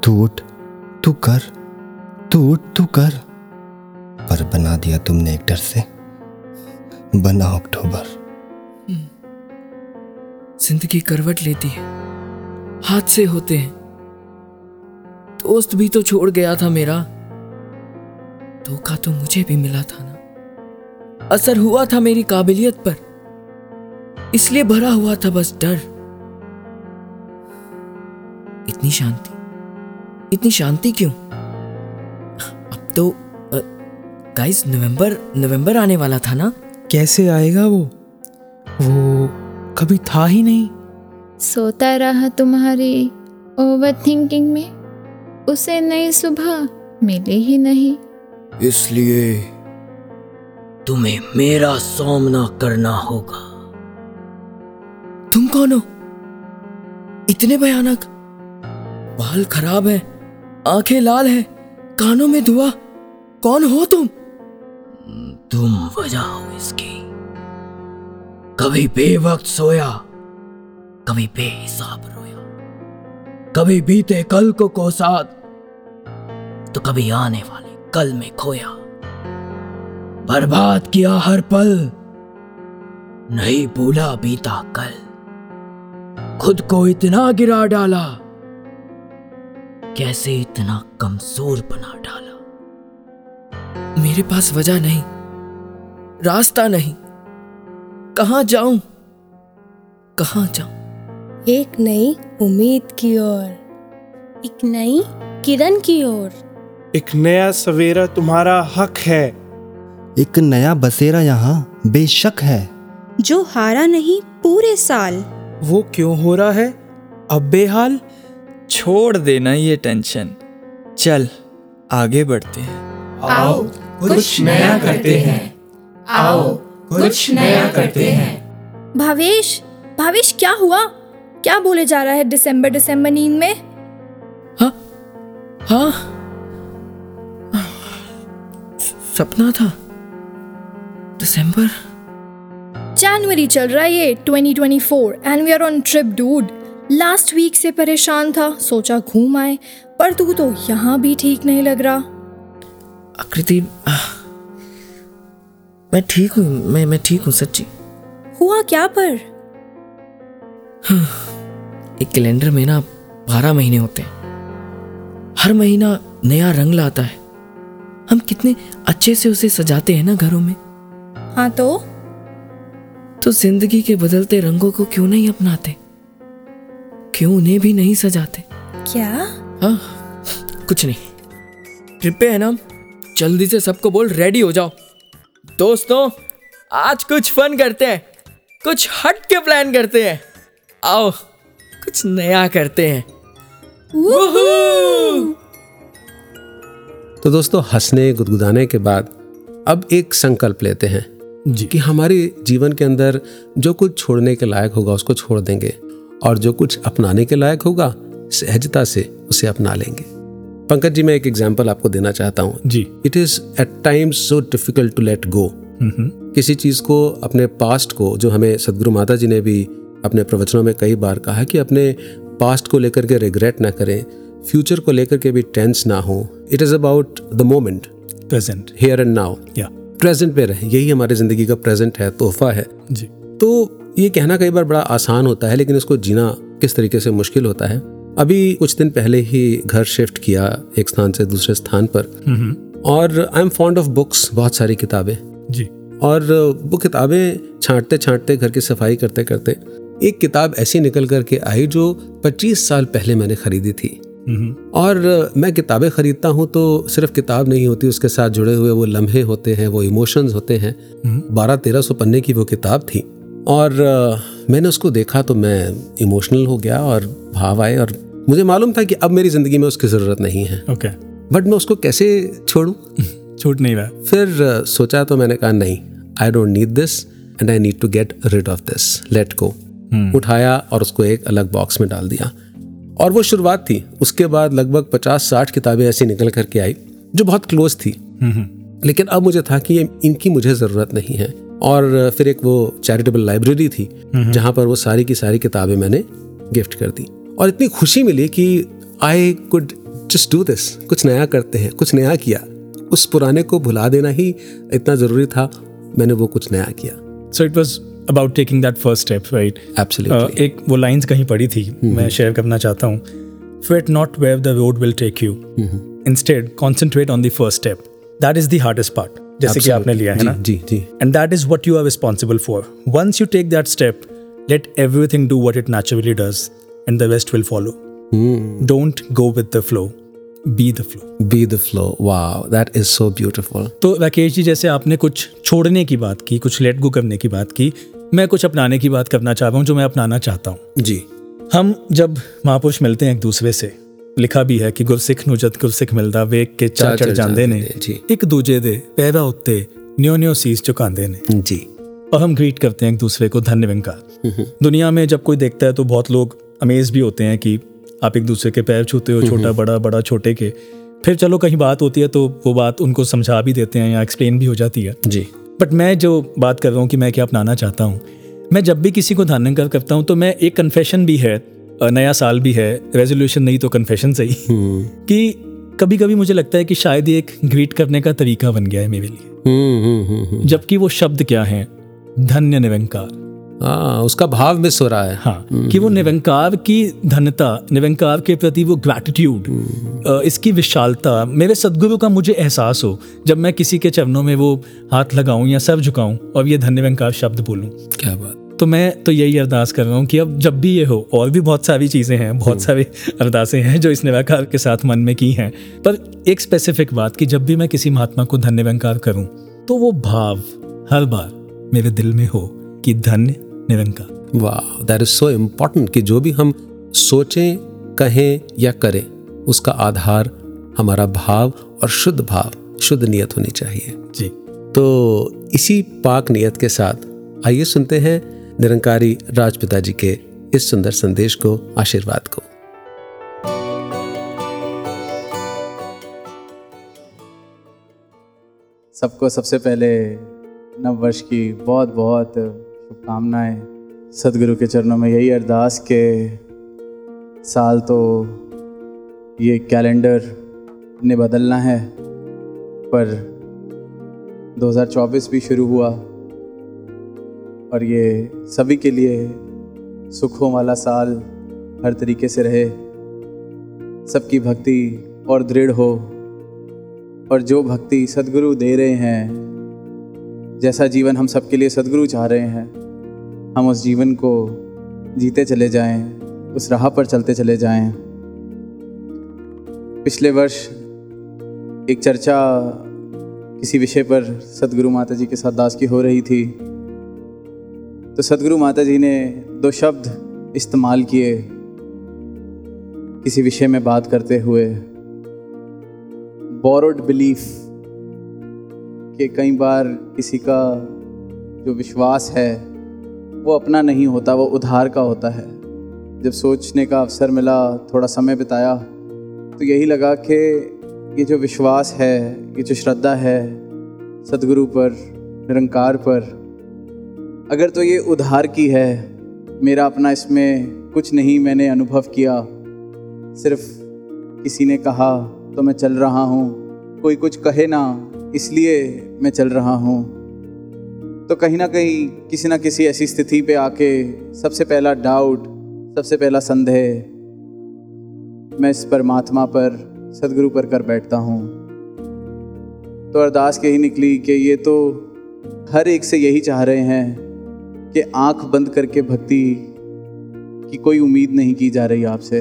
तू उठ तू कर तू उठ तू कर। पर बना दिया तुमने एक डर से। बना अक्टूबर। ज़िंदगी करवट लेती है। हाथ से होते हैं। दोस्त भी तो छोड़ गया था मेरा। धोखा तो मुझे भी मिला था ना। असर हुआ था मेरी काबिलियत पर। इसलिए भरा हुआ था बस डर। इतनी शांति। इतनी शांति क्यों? अब तो गाइस नवंबर नवंबर आने वाला था ना? कैसे आएगा वो? वो कभी था ही नहीं। सोता रहा तुम्हारी ओवर थिंकिंग में। उसे नई सुबह मिली ही नहीं। इसलिए तुम्हें मेरा सामना करना होगा। कौन हो? इतने भयानक। बाल खराब है, आँखें लाल है, कानों में धुआँ। कौन हो तुम? तुम वजह हो इसकी। कभी बेवक्त सोया, कभी बेहिसाब रोया। कभी बीते कल को कोसा तो कभी आने वाले कल में खोया। बर्बाद किया हर पल, नहीं भूला बीता कल। खुद को इतना गिरा डाला। कैसे इतना कमज़ोर बना डाला? मेरे पास वजह नहीं रास्ता नहीं। कहाँ जाऊँ? कहाँ जाऊँ? एक नई उम्मीद की ओर एक नई किरण की ओर। एक नया सवेरा तुम्हारा हक है। एक नया बसेरा यहाँ बेशक है। जो हारा नहीं पूरे साल। वो क्यों हो रहा है? अब बेहाल। छोड़ देना ये टेंशन चल आगे बढ़ते हैं। आओ कुछ नया करते हैं। आओ कुछ नया करते हैं। भावेश भावेश क्या हुआ? क्या बोले जा रहा है दिसंबर दिसंबर नींद में? हाँ। सपना था। दिसंबर? जनवरी चल रहा है ये 2024 and we are on trip dude last week से परेशान था सोचा घूम आए पर तू तो यहाँ भी ठीक नहीं लग रहा। आकृति मैं ठीक हूँ मैं मैं ठीक हूँ सच्ची। हुआ क्या पर? एक कैलेंडर में ना बारह महीने होते हैं। हर महीना नया रंग लाता है। हम कितने अच्छे से उसे सजाते हैं ना घरों में। हाँ तो? तो ज़िंदगी के बदलते रंगों को क्यों नहीं अपनाते? क्यों उन्हें भी नहीं सजाते? क्या? हाँ कुछ नहीं। ट्रिप पे है ना? जल्दी से सबको बोल रेडी हो जाओ। दोस्तों आज कुछ फन करते हैं। कुछ हट के प्लान करते हैं। आओ कुछ नया करते हैं। तो दोस्तों हंसने गुदगुदाने के बाद अब एक संकल्प लेते हैं। जी। कि हमारे जीवन के अंदर जो कुछ छोड़ने के लायक होगा उसको छोड़ देंगे और जो कुछ अपनाने के लायक होगा सहजता से उसे अपना लेंगे। पंकज जी मैं एक एग्ज़ाम्पल आपको देना चाहता हूँ। जी। It is at times so difficult to let go किसी चीज़ को अपने पास्ट को जो हमें सदगुरु माता जी ने भी अपने प्रवचनों में कई बार कहा कि अपने पास्ट को लेकर के रिग्रेट ना करें फ्यूचर को लेकर के भी टेंस ना हो। It is about the moment present here and now या प्रेजेंट पे रहे यही हमारी ज़िंदगी का प्रेजेंट है तोहफा है। जी। तो ये कहना कई बार बड़ा आसान होता है लेकिन इसको जीना किस तरीके से मुश्किल होता है? अभी कुछ दिन पहले ही घर शिफ्ट किया एक स्थान से दूसरे स्थान पर। और I am fond of books बहुत सारी किताबें। जी। और वो किताबें छांटते छांटते घर की सफ़ाई करते करते एक किताब ऐसी निकल करके आई जो 25 साल पहले मैंने खरीदी थी। और मैं किताबें खरीदता हूँ तो सिर्फ़ किताब नहीं होती उसके साथ जुड़े हुए वो लम्हे होते हैं वो इमोशंस होते हैं। बारह तेरह सौ पन्ने की वो किताब थी। और मैंने उसको देखा तो मैं इमोशनल हो गया और भाव आए और मुझे मालूम था कि अब मेरी ज़िंदगी में उसकी ज़रूरत नहीं है। ओके बट मैं उसको कैसे छोड़ूं? छूट नहीं रहा। फिर सोचा तो मैंने कहा नहीं I don't need this and I need to get rid of this let go उठाया और उसको एक अलग बॉक्स में डाल दिया। और वो शुरुआत थी। उसके बाद लगभग पचास साठ किताबें ऐसी निकल करके आई जो बहुत क्लोज थी। लेकिन अब मुझे था कि ये इनकी मुझे ज़रूरत नहीं है। और फिर एक वो चैरिटेबल लाइब्रेरी थी जहाँ पर वो सारी की सारी किताबें मैंने गिफ्ट कर दी। और इतनी खुशी मिली कि I could just do this कुछ नया करते हैं कुछ नया किया। उस पुराने को भुला देना ही इतना ज़रूरी था। मैंने वो कुछ नया किया। So it was about taking that first step right Absolutely. एक वो लाइंस कहीं पढ़ी थी mm-hmm. मैं शेयर करना चाहता हूँ। Fate not where the road will take you instead concentrate on the first step that is the hardest part जैसे कि आपने लिया है ना? जी जी and that is what you are responsible for. Once you take that step, let everything do what it naturally does, and the rest will follow. Don't go with the flow, be the flow. Be the flow wow that is so beautiful तो राकेश जी जैसे आपने कुछ छोड़ने की बात की कुछ let go करने की बात की मैं कुछ अपनाने की बात करना चाह रहा हूँ जो मैं अपनाना चाहता हूँ जी हम जब महापुरुष मिलते हैं एक दूसरे से लिखा भी है ਕਿ ਗੁਰਸਿੱਖ ਨੂੰ ਜਦ ਗੁਰਸਿੱਖ ਮਿਲਦਾ ਵੇਖ ਕੇ ਚਾਹ ਚੜ ਜਾਂਦੇ ਨੇ ਇੱਕ ਦੂਜੇ ਦੇ ਪੈਰਾਂ ਉੱਤੇ ਨਿਉ ਨਿਉ ਸੀਸ ਝੁਕਾਉਂਦੇ ਨੇ जी और हम ग्रीट करते हैं एक दूसरे को धन्य विंकार दुनिया में जब कोई देखता है तो बहुत लोग अमेज भी होते हैं कि आप एक दूसरे के पैर छूते हो छोटा बड़ा बड़ा छोटे के फिर चलो कहीं बात होती है तो वो बात उनको समझा भी देते हैं या एक्सप्लेन भी हो जाती है जी बट मैं जो बात कर रहा हूँ कि मैं क्या अपनाना चाहता हूँ मैं जब भी किसी को धन्यकार करता हूँ तो मैं एक कन्फेशन भी है नया साल भी है रेजोल्यूशन नहीं तो कन्फेशन सही। कि कभी कभी मुझे लगता है कि शायद ये एक ग्रीट करने का तरीका बन गया है मेरे लिए। जबकि वो शब्द क्या है? धन्य निरंकार। हाँ उसका भाव मिस हो रहा है। हाँ कि वो निरंकार की धन्यता निरंकार के प्रति वो ग्रैटिट्यूड इसकी विशालता मेरे सदगुरु का मुझे एहसास हो जब मैं किसी के चरणों में वो हाथ लगाऊँ या सर झुकाऊं और ये धन्य निरंकार शब्द बोलूँ। क्या बात। तो मैं तो यही अरदास कर रहा हूँ कि अब जब भी ये हो और भी बहुत सारी चीज़ें हैं बहुत सारे अरदासें हैं जो इस निराकार के साथ मन में की हैं। पर एक स्पेसिफिक बात कि जब भी मैं किसी महात्मा को धन्य निरंकार करूँ तो वो भाव हर बार मेरे दिल में हो कि धन्य निरंकार। वाह दैट इज़ सो इम्पोर्टेंट कि जो भी हम सोचें कहें या करें उसका आधार हमारा भाव और शुद्ध भाव शुद्ध नियत होनी चाहिए। जी। तो इसी पाक नियत के साथ आइए सुनते हैं निरंकारी राजपिता जी के इस सुंदर संदेश को आशीर्वाद को। सबको सबसे पहले नव वर्ष की बहुत बहुत शुभकामनाएँ। सदगुरु के चरणों में यही अरदास के साल तो ये कैलेंडर ने बदलना है, पर 2024 भी शुरू हुआ, और ये सभी के लिए सुखों वाला साल हर तरीके से रहे। सबकी भक्ति और दृढ़ हो, और जो भक्ति सदगुरु दे रहे हैं, जैसा जीवन हम सबके लिए सदगुरु चाह रहे हैं हम उस जीवन को जीते चले जाएँ, उस राह पर चलते चले जाएँ। पिछले वर्ष एक चर्चा किसी विषय पर सदगुरु माता जी के साथ दास की हो रही थी। तो सदगुरु माता जी ने दो शब्द इस्तेमाल किए किसी विषय में बात करते हुए। बोरोड बिलीफ कि कई बार किसी का जो विश्वास है वो अपना नहीं होता, वो उधार का होता है। जब सोचने का अवसर मिला, थोड़ा समय बिताया तो यही लगा कि ये जो विश्वास है, ये जो श्रद्धा है, सदगुरु पर, निरंकार पर, अगर तो ये उधार की है, मेरा अपना इसमें कुछ नहीं मैंने अनुभव किया, सिर्फ़ किसी ने कहा तो मैं चल रहा हूँ, कोई कुछ कहे ना, इसलिए मैं चल रहा हूँ। तो कहीं ना कहीं किसी ना किसी ऐसी स्थिति पे आके सबसे पहला डाउट सबसे पहला संदेह, मैं इस परमात्मा पर, सदगुरु पर कर बैठता हूँ। तो अरदास यही निकली कि ये तो हर एक से यही चाह रहे हैं कि आँख बंद करके भक्ति की कोई उम्मीद नहीं की जा रही आपसे।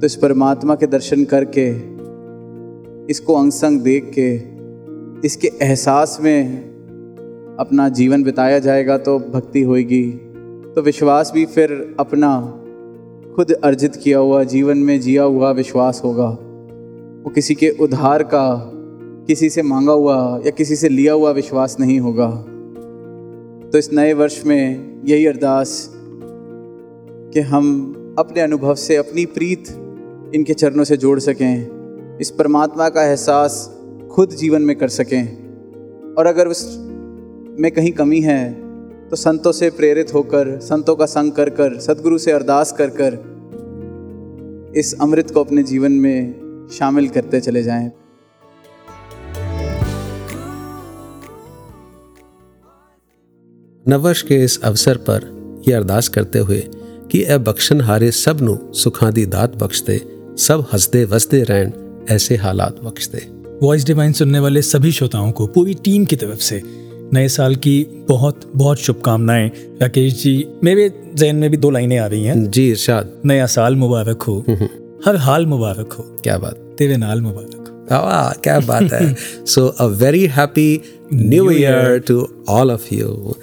तो इस परमात्मा के दर्शन करके, इसको अंग संग देख के, इसके एहसास में अपना जीवन बिताया जाएगा तो भक्ति होएगी। तो विश्वास भी फिर अपना खुद अर्जित किया हुआ, जीवन में जिया हुआ विश्वास होगा। वो किसी के उधार का, किसी से मांगा हुआ या किसी से लिया हुआ विश्वास नहीं होगा। तो इस नए वर्ष में यही अरदास कि हम अपने अनुभव से, अपनी प्रीत इनके चरणों से जोड़ सकें, इस परमात्मा का एहसास खुद जीवन में कर सकें। और अगर उस में कहीं कमी है तो संतों से प्रेरित होकर संतों का संग कर कर सदगुरु से अरदास कर कर इस अमृत को अपने जीवन में शामिल करते चले जाएँ। नववर्ष के इस अवसर पर यह अरदास करते हुए कि ए बख्शन हारे सब नु सुखां दी दात बख्शते सब हंसदे वसदे रहन ऐसे हालात बख्शते। वॉइस डिवाइन सुनने वाले सभी श्रोताओं को पूरी टीम की तरफ़ से नए साल की बहुत बहुत शुभकामनाएँ राकेश जी। मेरे जहन में भी दो लाइनें आ रही हैं। जी इरशाद। नया साल मुबारक हो। हर हाल मुबारक हो। क्या बात। तेरे नाल मुबारक वाह क्या बात है। So a very happy new year to all of you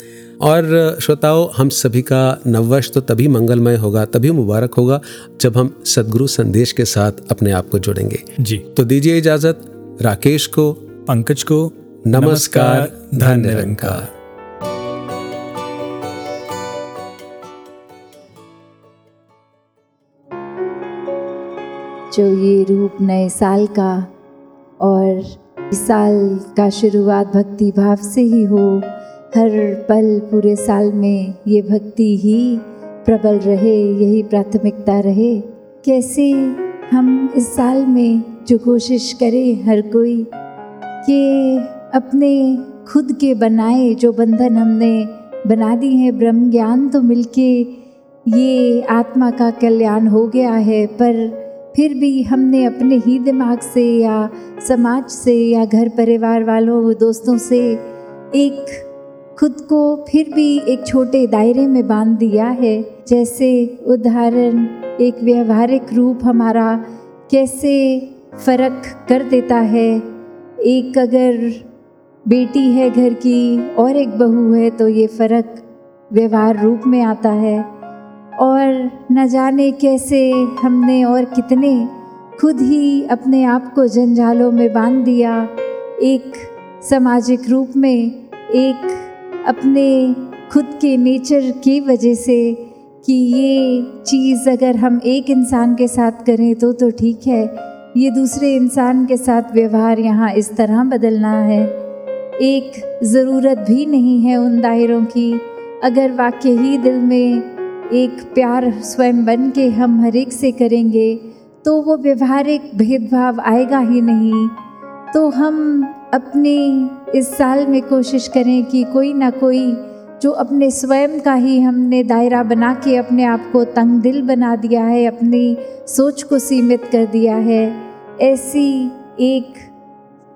और श्रोताओं हम सभी का नववर्ष तो तभी मंगलमय होगा तभी मुबारक होगा जब हम सदगुरु संदेश के साथ अपने आप को जोड़ेंगे। जी। तो दीजिए इजाज़त राकेश को पंकज को नमस्कार धन्य निरंकार जो ये रूप नए साल का और इस साल का शुरुआत भक्ति भाव से ही हो, हर पल पूरे साल में ये भक्ति ही प्रबल रहे, यही प्राथमिकता रहे। कैसे हम इस साल में जो कोशिश करें हर कोई कि अपने खुद के बनाए जो बंधन हमने बना दी हैं, ब्रह्म ज्ञान तो मिलके ये आत्मा का कल्याण हो गया है, पर फिर भी हमने अपने ही दिमाग से या समाज से या घर परिवार वालों, दोस्तों से एक खुद को फिर भी एक छोटे दायरे में बाँध दिया है। जैसे उदाहरण, एक व्यवहारिक रूप हमारा कैसे फ़र्क कर देता है। एक अगर बेटी है घर की, और एक बहू है तो ये फ़र्क व्यवहार रूप में आता है। और न जाने कैसे हमने और कितने खुद ही अपने आप को जंजालों में बाँध दिया। एक सामाजिक रूप में, एक अपने खुद के नेचर की वजह से कि ये चीज़ अगर हम एक इंसान के साथ करें तो तो ठीक है। ये दूसरे इंसान के साथ व्यवहार यहाँ इस तरह बदलना है। एक ज़रूरत भी नहीं है उन दायरों की। अगर वाकई ही दिल में एक प्यार स्वयं बन के हम हर एक से करेंगे तो वो व्यवहारिक भेदभाव आएगा ही नहीं। तो हम अपने इस साल में कोशिश करें कि कोई ना कोई जो अपने स्वयं का ही हमने दायरा बना के अपने आप को तंग दिल बना दिया है, अपनी सोच को सीमित कर दिया है, ऐसी एक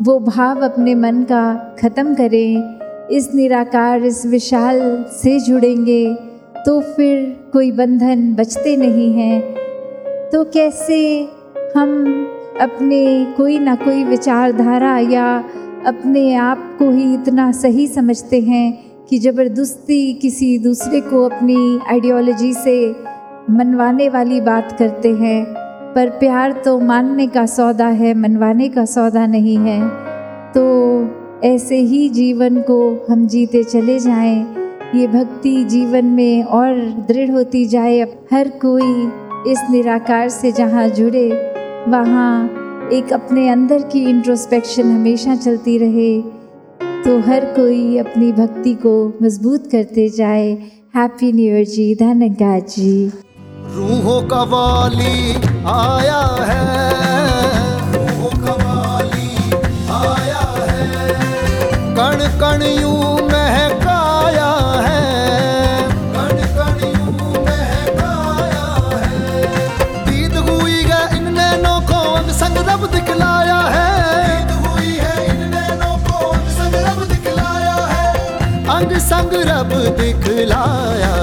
वो भाव अपने मन का ख़त्म करें, इस निराकार, इस विशाल से जुड़ेंगे तो फिर कोई बंधन बचते नहीं हैं। तो कैसे हम अपने कोई ना कोई विचारधारा या अपने आप को ही इतना सही समझते हैं कि ज़बरदस्ती किसी दूसरे को अपनी आइडियोलॉजी से मनवाने वाली बात करते हैं? पर प्यार तो मानने का सौदा है, मनवाने का सौदा नहीं है। तो ऐसे ही जीवन को हम जीते चले जाएँ। ये भक्ति जीवन में और दृढ़ होती जाए। हर कोई इस निराकार से जहाँ जुड़े, वहाँ एक अपने अंदर की इंट्रोस्पेक्शन हमेशा चलती रहे। तो हर कोई अपनी भक्ति को मज़बूत करते जाए। हैप्पी न्यू ईयर जी, धन्यवाद जी। रूहों का वाली आया है। रूहों का वाली आया है। कण कण यूँ महकाया है। कण कण यूँ महकाया है। दीद हुई है इन नैनों को संग रब दिखलाया है। दीद हुई है इन नैनों को संग रब दिखलाया है। अंग संग रब दिखलाया